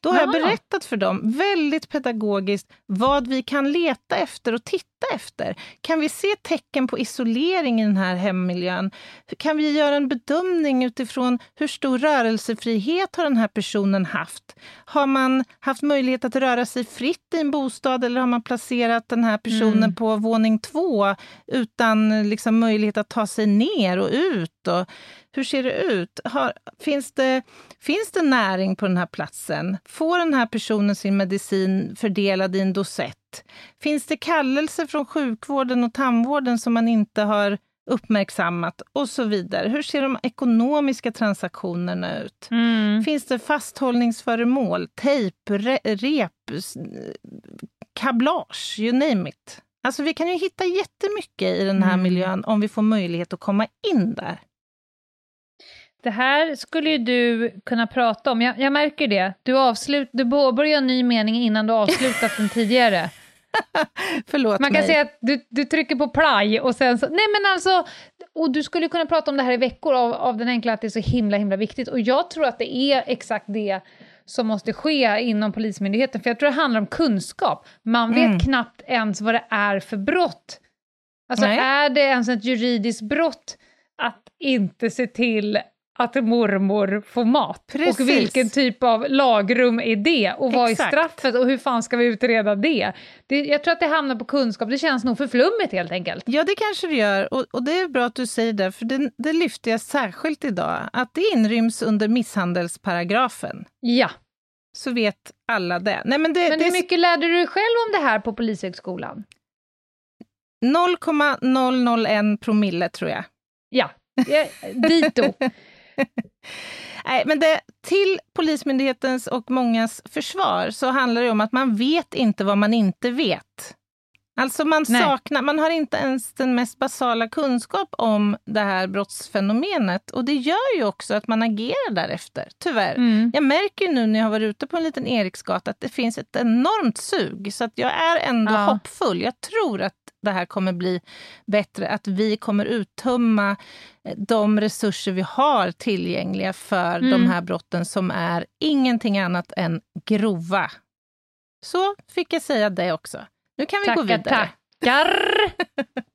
Då har jag Ah. berättat för dem väldigt pedagogiskt vad vi kan leta efter och titta efter. Kan vi se tecken på isolering i den här hemmiljön? Kan vi göra en bedömning utifrån hur stor rörelsefrihet har den här personen haft? Har man haft möjlighet att röra sig fritt i en bostad eller har man placerat den här personen Mm. på våning två utan liksom möjlighet att ta sig ner och ut? Och hur ser det ut? Har, finns, det, finns det näring på den här platsen? Får den här personen sin medicin fördelad i en dosett? Finns det kallelse från sjukvården och tandvården som man inte har uppmärksammat? Och så vidare. Hur ser de ekonomiska transaktionerna ut? Mm. Finns det fasthållningsföremål, tejp, re, rep, kablage, you name it. Alltså vi kan ju hitta jättemycket i den här Mm. miljön om vi får möjlighet att komma in där. Det här skulle ju du kunna prata om. Jag, jag märker det. Du, avslut, du påbörjar en ny mening innan du avslutat den tidigare. Förlåt Man kan mig. säga att du, du trycker på play och sen så... Nej men alltså, och du skulle kunna prata om det här i veckor av, av den enkla att det är så himla himla viktigt. Och jag tror att det är exakt det som måste ske inom Polismyndigheten, för jag tror det handlar om kunskap. Man vet Mm. knappt ens vad det är för brott. Alltså Nej. är det ens ett juridiskt brott att inte se till att mormor får mat? Precis. Och vilken typ av lagrum är det? Och vad är Exakt. straffet? Och hur fan ska vi utreda det? det? Jag tror att det hamnar på kunskap, det känns nog för flummigt helt enkelt. Ja, det kanske det gör. Och, och det är bra att du säger det, för det, det lyfter jag särskilt idag. Att det inryms under misshandelsparagrafen. Ja. Så vet alla det. Nej, men det, Men hur är mycket lärde du dig själv om det här på Polishögskolan? 0,001 promille, tror jag. Ja, ja dito. Nej, men det, till Polismyndighetens och mångas försvar så handlar det om att man vet inte vad man inte vet. Alltså man Nej. saknar, man har inte ens den mest basala kunskap om det här brottsfenomenet. Och det gör ju också att man agerar därefter, tyvärr. Mm. Jag märker ju nu när jag har varit ute på en liten Eriksgata att det finns ett enormt sug. Så att jag är ändå Ja. hoppfull. Jag tror att det här kommer bli bättre. Att vi kommer uttömma eh, de resurser vi har tillgängliga för Mm. de här brotten som är ingenting annat än grova. Så fick jag säga det också. Nu kan vi gå Tackar, vidare. tackar!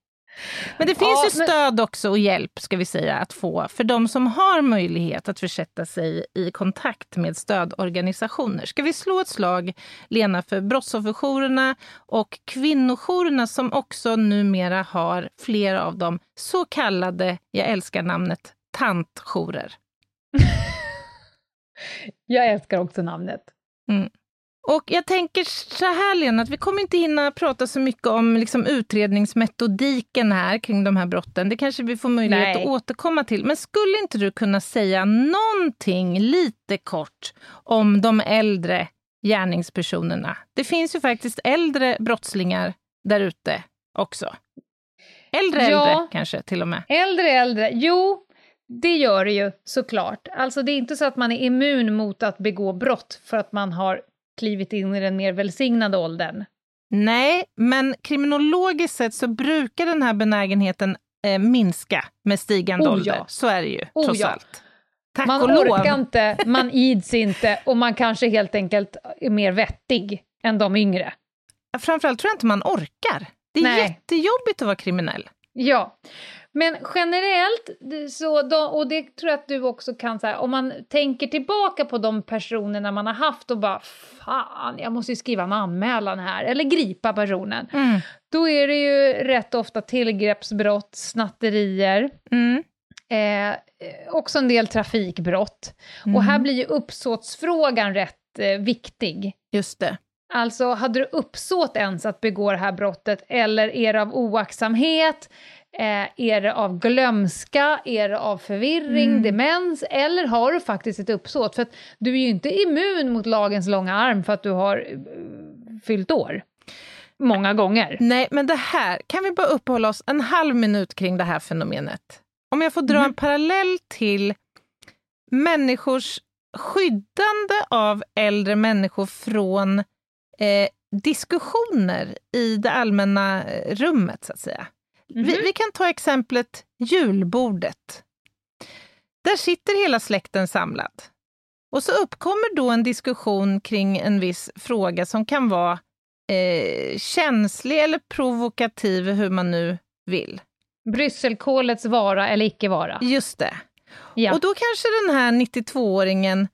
Men det finns Ja, ju men- stöd också och hjälp ska vi säga att få för de som har möjlighet att försätta sig i kontakt med stödorganisationer. Ska vi slå ett slag, Lena, för brottsofferjourerna och kvinnojourerna som också numera har flera av dem så kallade, jag älskar namnet, tantjourer. Jag älskar också namnet. Och jag tänker så här Lena, att vi kommer inte hinna prata så mycket om liksom, utredningsmetodiken här kring de här brotten. Det kanske vi får möjlighet Nej. att återkomma till. Men skulle inte du kunna säga någonting lite kort om de äldre gärningspersonerna? Det finns ju faktiskt äldre brottslingar där ute också. Äldre Ja. äldre kanske till och med. Äldre, äldre. Jo, det gör det ju såklart. Alltså det är inte så att man är immun mot att begå brott för att man har klivit in i den mer välsignade åldern. Nej, men kriminologiskt sett så brukar den här benägenheten eh, minska med stigande Oh, ålder. ja. Så är det ju, Oh, trots ja. allt. Tack man och lov. orkar inte, man ids inte och man kanske helt enkelt är mer vettig än de yngre. Framförallt tror jag inte man orkar. Det är Nej. jättejobbigt att vara kriminell. Ja, men generellt, så då, och det tror jag att du också kan säga, om man tänker tillbaka på de personerna man har haft och bara fan, jag måste ju skriva en anmälan här, eller gripa personen. Då är det ju rätt ofta tillgreppsbrott, snatterier, Mm. eh, eh, också en del trafikbrott. Mm. Och här blir ju uppsåtsfrågan rätt eh, viktig. Just det. Alltså, hade du uppsåt ens att begå det här brottet, eller är det av oaktsamhet, eh, är det av glömska, är det av förvirring, Mm. demens, eller har du faktiskt ett uppsåt? För att du är ju inte immun mot lagens långa arm för att du har eh, fyllt år. Många gånger. Nej, men det här, kan vi bara uppehålla oss en halv minut kring det här fenomenet? Om jag får dra Mhm. en parallell till människors skyddande av äldre människor från eh, diskussioner i det allmänna eh, rummet, så att säga. Vi, Mhm. vi kan ta exemplet julbordet. Där sitter hela släkten samlad. Och så uppkommer då en diskussion kring en viss fråga som kan vara eh, känslig eller provokativ, hur man nu vill. Brysselkålets vara eller icke vara. Just det. Ja. Och då kanske den här 92-åringen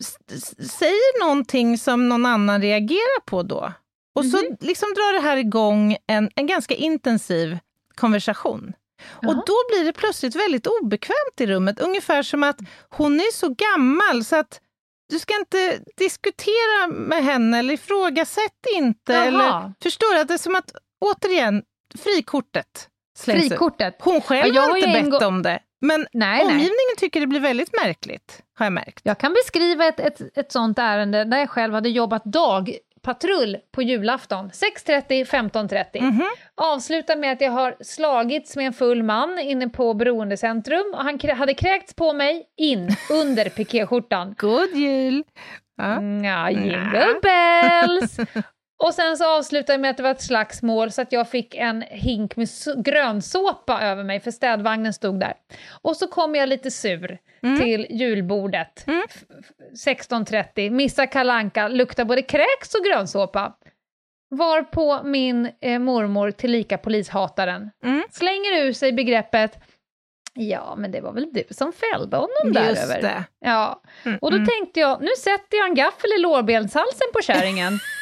s- s- säger någonting som någon annan reagerar på då. Och så Mhm. liksom drar det här igång en, en ganska intensiv konversation. Och Jaha. då blir det plötsligt väldigt obekvämt i rummet, ungefär som att hon är så gammal så att du ska inte diskutera med henne eller ifrågasätt inte. Jaha. Eller, förstår du? Att det är som att, återigen, frikortet slängs ut. Frikortet. Hon själv Ja, har inte bett gång- om det, men Nej, nej. omgivningen tycker det blir väldigt märkligt, har jag märkt. Jag kan beskriva ett, ett, ett sånt ärende där jag själv hade jobbat dagpatrull på julafton. 6.30, 15.30. Mhm. Avslutar med att jag har slagits med en full man inne på beroendecentrum och han hade kräkts på mig in under pikéskjortan. God jul! Ja. Mm, Ja, jingle bells! Och sen så avslutade jag med att det var ett slagsmål så att jag fick en hink med grönsåpa över mig för städvagnen stod där. Och så kom jag lite sur till julbordet. Mm. F- f- 16.30, missar kalanka, luktar både kräks och grönsåpa. Varpå min eh, mormor, tillika polishataren, Mm. slänger ur sig begreppet Ja, men det var väl du som fällde honom där Just över. det. Ja, Mm, och då mm. tänkte jag, nu sätter jag en gaffel i lårbenshalsen på kärringen.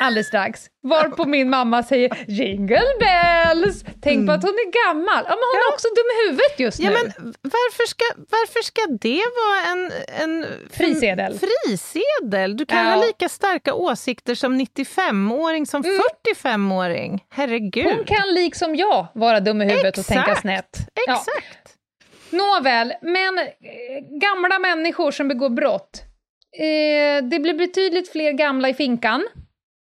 Alldeles strax. Varpå min mamma säger jingle bells! Tänk på att hon är gammal. Ja, men hon är också dum i huvudet just Ja, nu. men varför ska, varför ska det vara en, en Frisedel. frisedel? Du kan Ja. ha lika starka åsikter som 95-åring som 45-åring. Herregud. Hon kan liksom jag vara dum i huvudet och tänka Exakt. snett. Ja. Exakt. Nåväl, men eh, gamla människor som begår brott. Eh, det blir betydligt fler gamla i finkan.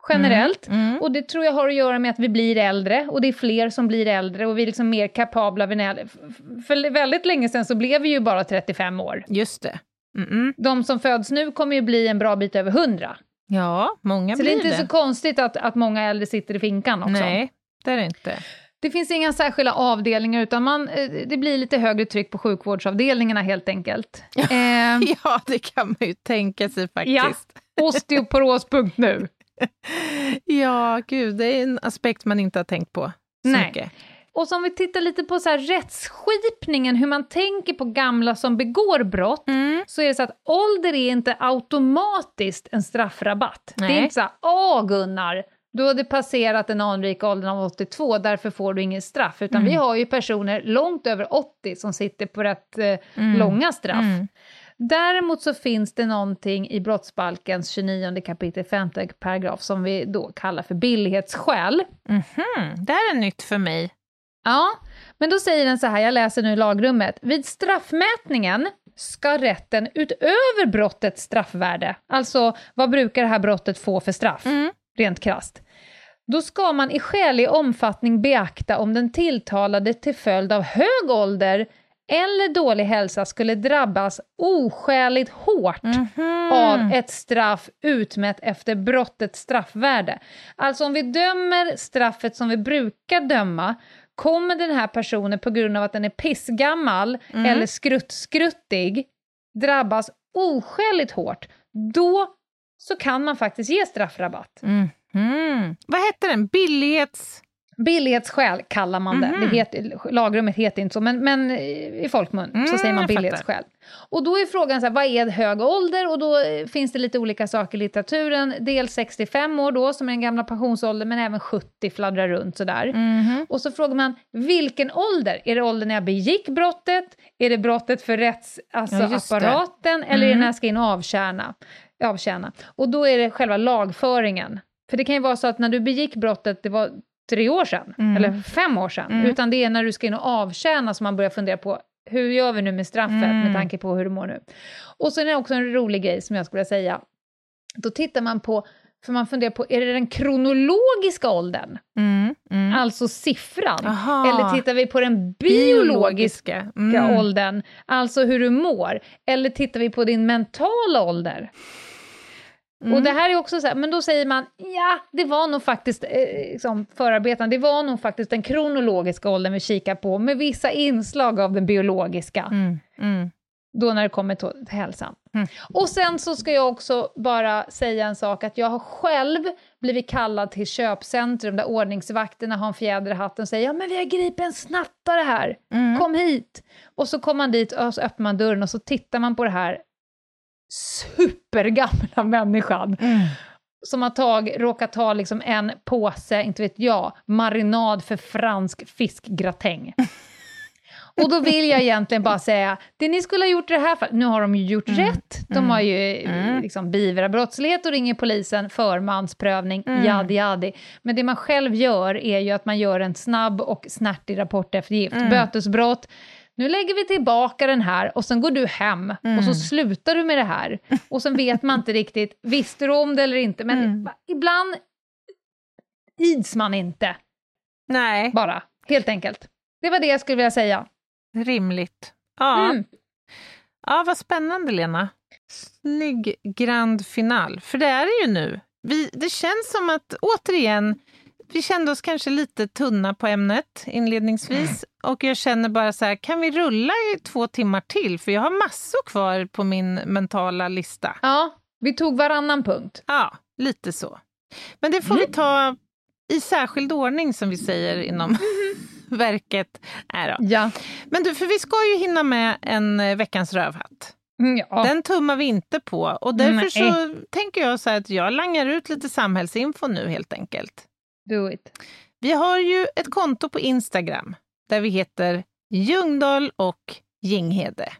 Generellt. Mm. Och det tror jag har att göra med att vi blir äldre och det är fler som blir äldre och vi är liksom mer kapabla. För väldigt länge sedan så blev vi ju bara 35 år. Just det. Mm-mm. De som föds nu kommer ju bli en bra bit över 100. Ja, många Så det blir är inte så konstigt att, att många äldre sitter i finkan också. Nej, det är det inte. Det finns inga särskilda avdelningar utan man, eh, det blir lite högre tryck på sjukvårdsavdelningarna helt enkelt. Eh, Ja, det kan man ju tänka sig faktiskt. osteoporos.nu. Ja, gud, det är en aspekt man inte har tänkt på så Nej. mycket. Och så om vi tittar lite på så här rättsskipningen, hur man tänker på gamla som begår brott, Mm. så är det så att ålder är inte automatiskt en straffrabatt. Det är Nej. inte så här, åh Gunnar, du hade passerat den anrika åldern av 82, därför får du inget straff. Utan Mm. vi har ju personer långt över 80 som sitter på rätt eh, Mm. långa straff. Mm. Däremot så finns det någonting i brottsbalkens 29 kapitel 5 paragraf som vi då kallar för billighetsskäl. Mhm, Det här är nytt för mig. Ja, men då säger den så här, jag läser nu lagrummet. Vid straffmätningen ska rätten utöver brottets straffvärde, alltså vad brukar det här brottet få för straff, Mm. rent krasst, då ska man i skälig omfattning beakta om den tilltalade till följd av hög ålder eller dålig hälsa skulle drabbas oskäligt hårt Mhm. av ett straff utmätt efter brottets straffvärde. Alltså om vi dömer straffet som vi brukar döma, kommer den här personen på grund av att den är pissgammal Mm. eller skrutt-skruttig drabbas oskäligt hårt, då så kan man faktiskt ge straffrabatt. Mhm. Vad hette den? Billighets... Billighetsskäl kallar man det. Mhm. det heter, lagrummet heter inte så, men, men i folkmun Mm, så säger man jag fattar. billighetsskäl. Och då är frågan så här, vad är hög ålder? Och då eh, finns det lite olika saker i litteraturen. Dels 65 år då, som är den gamla pensionsåldern, men även 70 fladdrar runt sådär. Mhm. Och så frågar man, vilken ålder? Är det åldern när jag begick brottet? Är det brottet för rättsapparaten? Ja, just det. Eller är det Mm. när jag ska in och avtjäna? avtjäna? Och då är det själva lagföringen. För det kan ju vara så att när du begick brottet, det var tre år sedan, Mm. eller fem år sedan, Mm. utan det är när du ska in och avtjäna som man börjar fundera på, hur gör vi nu med straffet Mm. med tanke på hur du mår nu? Och sen är det också en rolig grej som jag skulle vilja säga. Då tittar man på, för man funderar på, är det den kronologiska åldern, Mm. Mm. alltså siffran? Aha. Eller tittar vi på den biologiska biologiska mm. åldern, alltså hur du mår? Eller tittar vi på din mentala ålder? Mm. Och det här är också så här, men då säger man, ja, det var nog faktiskt, eh, liksom, förarbeten, det var nog faktiskt den kronologiska åldern vi kikar på, med vissa inslag av den biologiska, Mm. Mm. då när det kommer till, till hälsan. Mm. Och sen så ska jag också bara säga en sak, att jag har själv blivit kallad till köpcentrum, där ordningsvakterna har en fjäder i hatten och säger, ja men vi har gripit en snattare här, Mm. kom hit! Och så kommer man dit och så öppnar man dörren och så tittar man på det här supergamla människan Mm. som har tag, råkat ta liksom en påse, inte vet jag, marinad för fransk fiskgratäng. Och då vill jag egentligen bara säga, det ni skulle ha gjort i det här fallet, nu har de ju gjort rätt, de Mm. har ju Mm. liksom beivrat brottslighet och ringer polisen, förmansprövning, Mm. jadi jadi. Men det man själv gör är ju att man gör en snabb och snärtig rapporteftergift, Mm. bötesbrott, nu lägger vi tillbaka den här och sen går du hem Mm. och så slutar du med det här. Och sen vet man inte riktigt, visste du om det eller inte? Men Mm. ibland ids man inte, Nej, bara. Helt enkelt. Det var det jag skulle vilja säga. rimligt. Ja. Mm. ja, vad spännande Lena. Snygg grand final, för det är det ju nu. Vi, det känns som att, återigen, vi kände oss kanske lite tunna på ämnet inledningsvis och jag känner bara så här, kan vi rulla i två timmar till? För jag har massor kvar på min mentala lista. Ja, vi tog varannan punkt. Ja, lite så. Men det får vi ta i särskild ordning som vi säger inom verket. Nej då. Ja. Men du, för vi ska ju hinna med en eh, veckans rövhatt. Mm, ja. Den tummar vi inte på och därför Nej. så tänker jag så att jag langar ut lite samhällsinfo nu helt enkelt. Do it. Vi har ju ett konto på Instagram där vi heter Ljungdahl och Ginghede.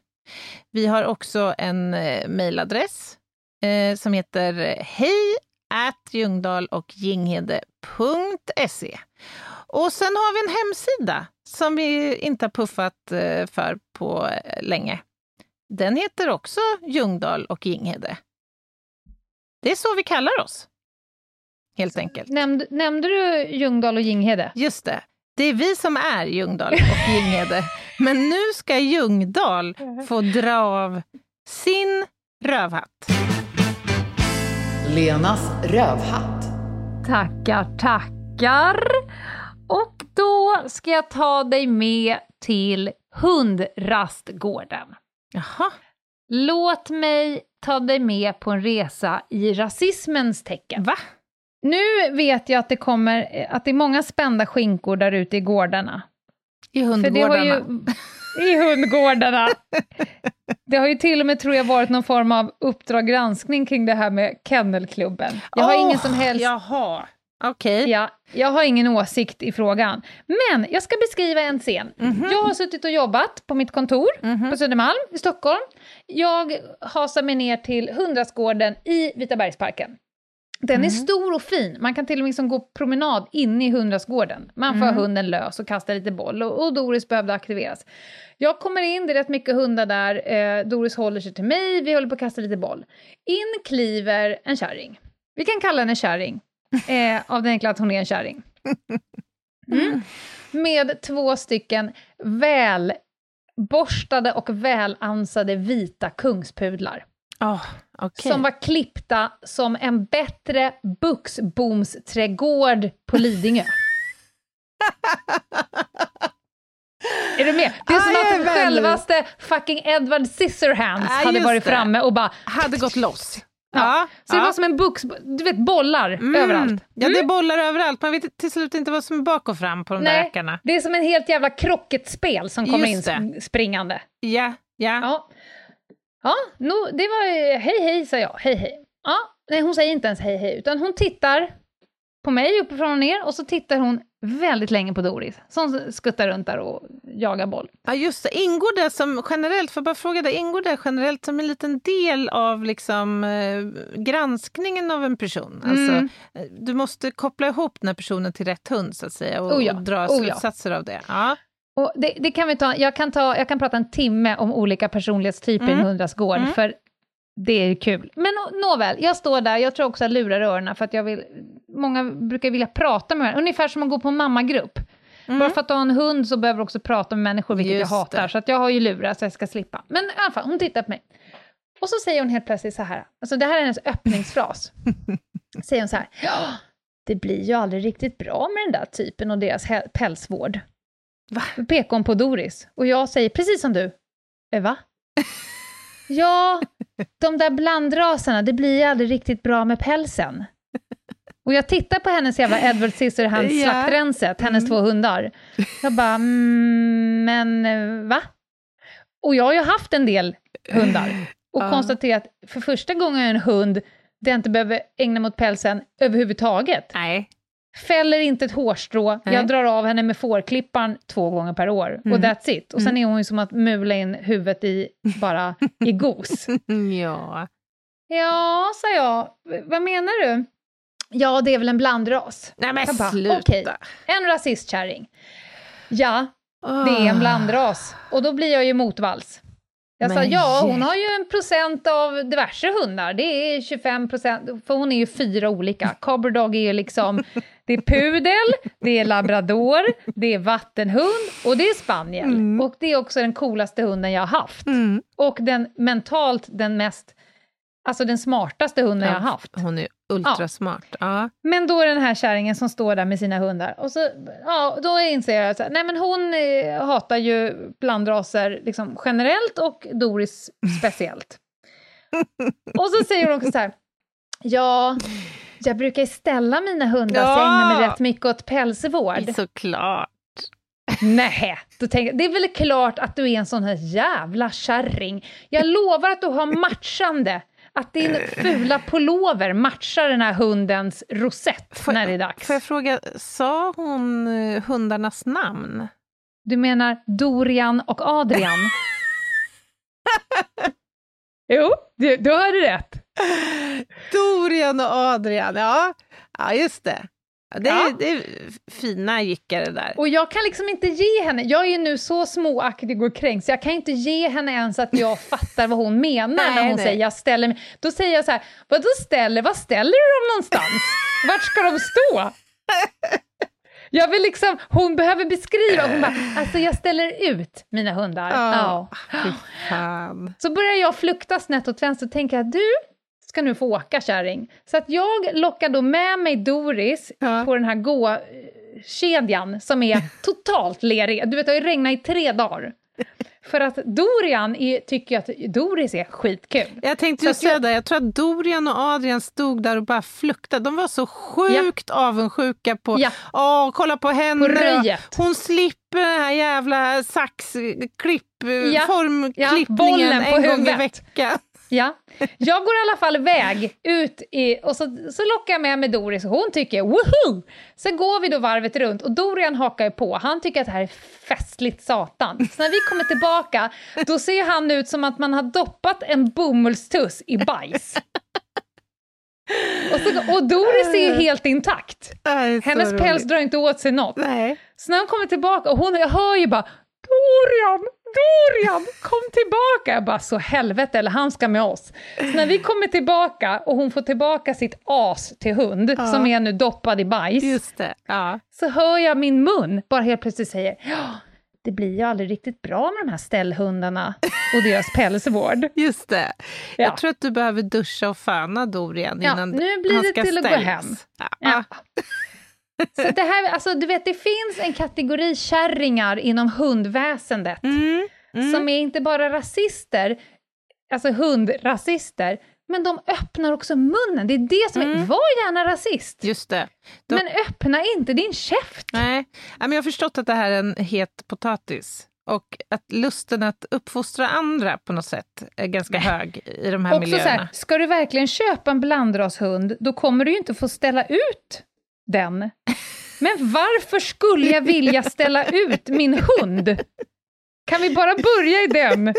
Vi har också en eh, mejladress eh, som heter hej at ljungdahl och ginghede.se. Och sen har vi en hemsida som vi inte har puffat eh, för på eh, länge. Den heter också Ljungdahl och Ginghede. Det är så vi kallar oss helt enkelt. Nämnde, nämnde du Ljungdahl och Ginghede? Just det. Det är vi som är Ljungdahl och Ginghede. Men nu ska Ljungdahl få dra av sin rövhatt. Lenas rövhatt. Tackar, tackar. Och då ska jag ta dig med till hundrastgården. Jaha. Låt mig ta dig med på en resa i rasismens tecken. Va? Nu vet jag att det kommer, att det är många spända skinkor där ute i gårdarna. I hundgårdarna. har ju, I hundgårdarna. Det har ju till och med, tror jag, varit någon form av Uppdrag granskning kring det här med kennelklubben. Jag har ingen som helst... Jaha, okej. Ja, jag har ingen åsikt i frågan. Men jag ska beskriva en scen. Mhm. Jag har suttit och jobbat på mitt kontor på Södermalm i Stockholm. Jag hasar mig ner till Hundrastgården i Vitabergsparken. Den Mhm. är stor och fin. Man kan till och med liksom gå promenad inne i Hundrastgården. Man får Mm. hunden lös och kasta lite boll. Och, och Doris behövde aktiveras. Jag kommer in, det är rätt mycket hundar där. Eh, Doris håller sig till mig, vi håller på att kasta lite boll. In kliver en kärring. Vi kan kalla henne kärring. Eh, av den enkla att hon är en kärring. Mm. Med två stycken välborstade och välansade vita kungspudlar. Oh, okej. Som var klippta som en bättre buxbomsträdgård på Lidingö. Är du med? Det är som Ah, att självaste fucking Edward Scissorhands Ah, hade varit det. framme och bara... Hade gått loss. Ja. Så det ja. var som en bux... Du vet, bollar Mm. överallt. Ja, det är bollar överallt. Man vet till slut inte vad som är bak och fram på de där Nej, rackarna. det är som en helt jävla krocketspel som kommer Just in det. springande. Ja, ja. Ja, ja no, det var hej hej, sa jag. Hej hej. Ja, nej, hon säger inte ens hej hej, utan hon tittar på mig uppifrån och ner och så tittar hon väldigt länge på Doris som skuttar runt där och jagar boll. Ja, just det. Ingår det som generellt, för bara fråga dig, ingår det generellt som en liten del av liksom, eh, granskningen av en person? Alltså, Mm. eh, du måste koppla ihop den här personen till rätt hund så att säga och, Oh ja, och dra oh ja. slutsatser av det. Ja. Och det, det kan vi ta, jag, kan ta, jag kan prata en timme om olika personlighetstyper i en Mm. hundrastgård, Mm. för det är kul. Men nå- nåväl, jag står där, jag tror också jag lurar öronen för att jag vill, många brukar vilja prata med mig, ungefär som att gå på en mammagrupp. Bara för att du har en hund så behöver du också prata med människor, vilket Mm. Just jag hatar. det. Så att jag har ju lurat så jag ska slippa. Men i alla fall, hon tittar på mig. Och så säger hon helt plötsligt så här, alltså det här är hennes öppningsfras. säger hon så här, ja, det blir ju aldrig riktigt bra med den där typen och deras pälsvård. Va? Hon på Doris. Och jag säger, precis som du. Eh, va? ja, de där blandraserna, det blir aldrig riktigt bra med pälsen. Och jag tittar på hennes jävla Edward Scissorhands Ja. slaktrenset, hennes två hundar. Jag bara, mm, men eh, va? Och jag har ju haft en del hundar och Ja. konstaterat för första gången en hund där jag inte behöver ägna mot pälsen överhuvudtaget. Nej. Fäller inte ett hårstrå, Nej. jag drar av henne med fårklippan två gånger per år. Och Mm. that's it. Och sen är hon ju som att mula in huvudet i, bara i gos. Ja. Ja, sa jag. Vad menar du? Ja, det är väl en blandras. Nej men Jag bara, sluta. okej. En rasistkärring. Ja, det är Ah. en blandras. Och då blir jag ju motvalls. Jag sa Men ja, hon har ju en procent av diverse hundar. Det är 25 procent, för hon är ju fyra olika. Cobber är ju liksom, det är pudel, det är labrador, det är vattenhund och det är spaniel. Och det är också den coolaste hunden jag har haft. Mm. Och den mentalt den mest, alltså den smartaste hunden jag har haft. Hon är ultrasmart. Ja. Men då är den här kärringen som står där med sina hundar. Och så, ja, då inser jag att nej men hon eh, hatar ju blandraser liksom, generellt och Doris speciellt. och så säger hon också så här, ja, jag brukar ställa mina hundar så jag ägnar mig Ja. rätt mycket åt pälsvård. Såklart. Nej, då tänker jag, det är väl klart att du är en sån här jävla kärring. Jag lovar att du har matchande, att din fula pullover matchar den här hundens rosett Får- när det är dags. Får jag fråga, sa hon eh, hundarnas namn? Du menar Dorian och Adrian? jo, du, du hörde rätt. Dorian och Adrian, ja. Ja, just det. Det, Ja. är, det är fina jickare där. Och jag kan liksom inte ge henne, jag är nu så småaktig och kränkt så jag kan inte ge henne ens att jag fattar vad hon menar Nej, när hon nej. säger jag ställer mig. Då säger jag så här, vadå ställer, vad ställer du dem någonstans? Vart ska de stå? Jag vill liksom, hon behöver beskriva, hon bara, alltså jag ställer ut mina hundar. Ja. Fy fan. Så börjar jag flukta snett åt vänster och tänka att du ska nu få åka kärring. Så att jag lockar då med mig Doris Ja. på den här gå-kedjan som är totalt lerig. Du vet, det har ju regnat i tre dagar. För att Dorian är, tycker att Doris är skitkul. Jag tänkte Så ju att säga jag- det, jag tror att Dorian och Adrian stod där och bara fluktade. De var så sjukt avundsjuka på, Ja. åh, kolla på henne. På röjet. Hon slipper den här jävla saxklipp, Ja. formklippningen på en gång i veckan. Ja. Jag går i alla fall iväg ut i, och så, så lockar jag med mig Doris och hon tycker woho! Sen går vi då varvet runt och Dorian hakar ju på. Han tycker att det här är festligt satan. Så när vi kommer tillbaka då ser han ut som att man har doppat en bomullstuss i bajs. Och, så, och Doris är ju helt intakt. Hennes päls roligt. drar inte åt sig något. Nej. Så när hon kommer tillbaka, och hon, jag hör ju bara Dorian, Dorian, kom tillbaka! Jag bara, så helvete, eller han ska med oss. Så när vi kommer tillbaka och hon får tillbaka sitt as till hund, som är nu doppad i bajs, Just det. Ja. så hör jag min mun bara helt plötsligt säger ja, det blir ju aldrig riktigt bra med de här ställhundarna och deras pälsvård. Just det. Ja. Jag tror att du behöver duscha och föna Dorian Ja, innan nu blir han det ska till att gå hem. Ja. Så det här, alltså, du vet, det finns en kategori kärringar inom hundväsendet Mm. Mm. som är inte bara rasister, alltså hundrasister, men de öppnar också munnen. Det är det som är, Mm. var gärna rasist, Just det. De- men öppna inte din käft. Nej, men jag har förstått att det här är en het potatis. Och att lusten att uppfostra andra på något sätt är ganska hög i de här Också så miljöerna. här, ska du verkligen köpa en blandrashund, då kommer du ju inte få ställa ut den. Men varför skulle jag vilja ställa ut min hund? Kan vi bara börja i den?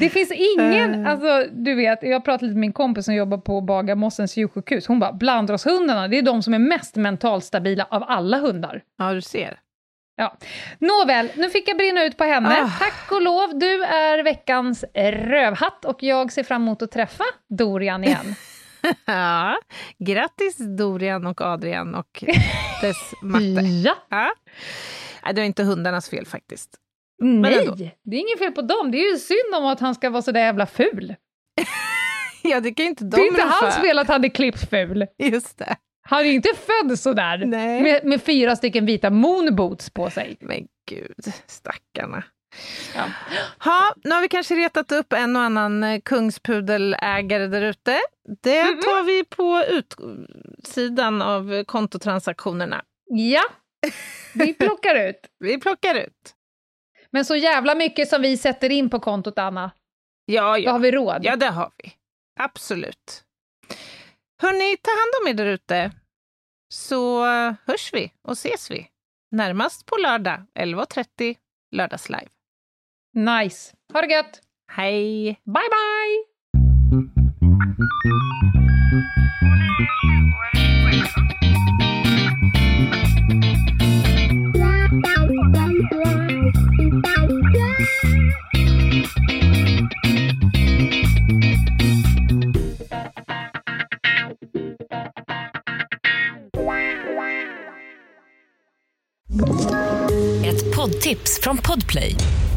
Det finns ingen, Eh. alltså du vet, jag pratade lite med min kompis som jobbar på Bagarmossens djursjukhus, hon bara, blandrashundarna, det är de som är mest mentalt stabila av alla hundar. Ja, du ser. Ja. Nåväl, nu fick jag brinna ut på henne. Ah. Tack och lov, du är veckans rövhatt och jag ser fram emot att träffa Dorian igen. Ja. Grattis Dorian och Adrian och dess matte. ja. Ja. Det är inte hundarnas fel faktiskt. ändå. Nej, det är inget fel på dem. Det är ju synd om att han ska vara så där jävla ful. Ja, det kan ju inte de det är inte hans fel att han är klippt ful. Just det. Han är inte född så där Nej. med, med fyra stycken vita moonboots på sig. Men gud, stackarna. Ja. Ha, nu har vi kanske retat upp en och annan eh, kungspudelägare där ute. Det tar vi på utsidan av kontotransaktionerna. Ja, vi plockar ut. Vi plockar ut. Men så jävla mycket som vi sätter in på kontot, Anna, Ja, då har ja. vi råd. ja, det har vi. Absolut. Hörni, ta hand om er där ute. Så eh, hörs vi och ses vi. Närmast på lördag 11.30 lördagslive. Nice. Ha det gött. Hej! Bye, bye! Ett poddtips från Podplay.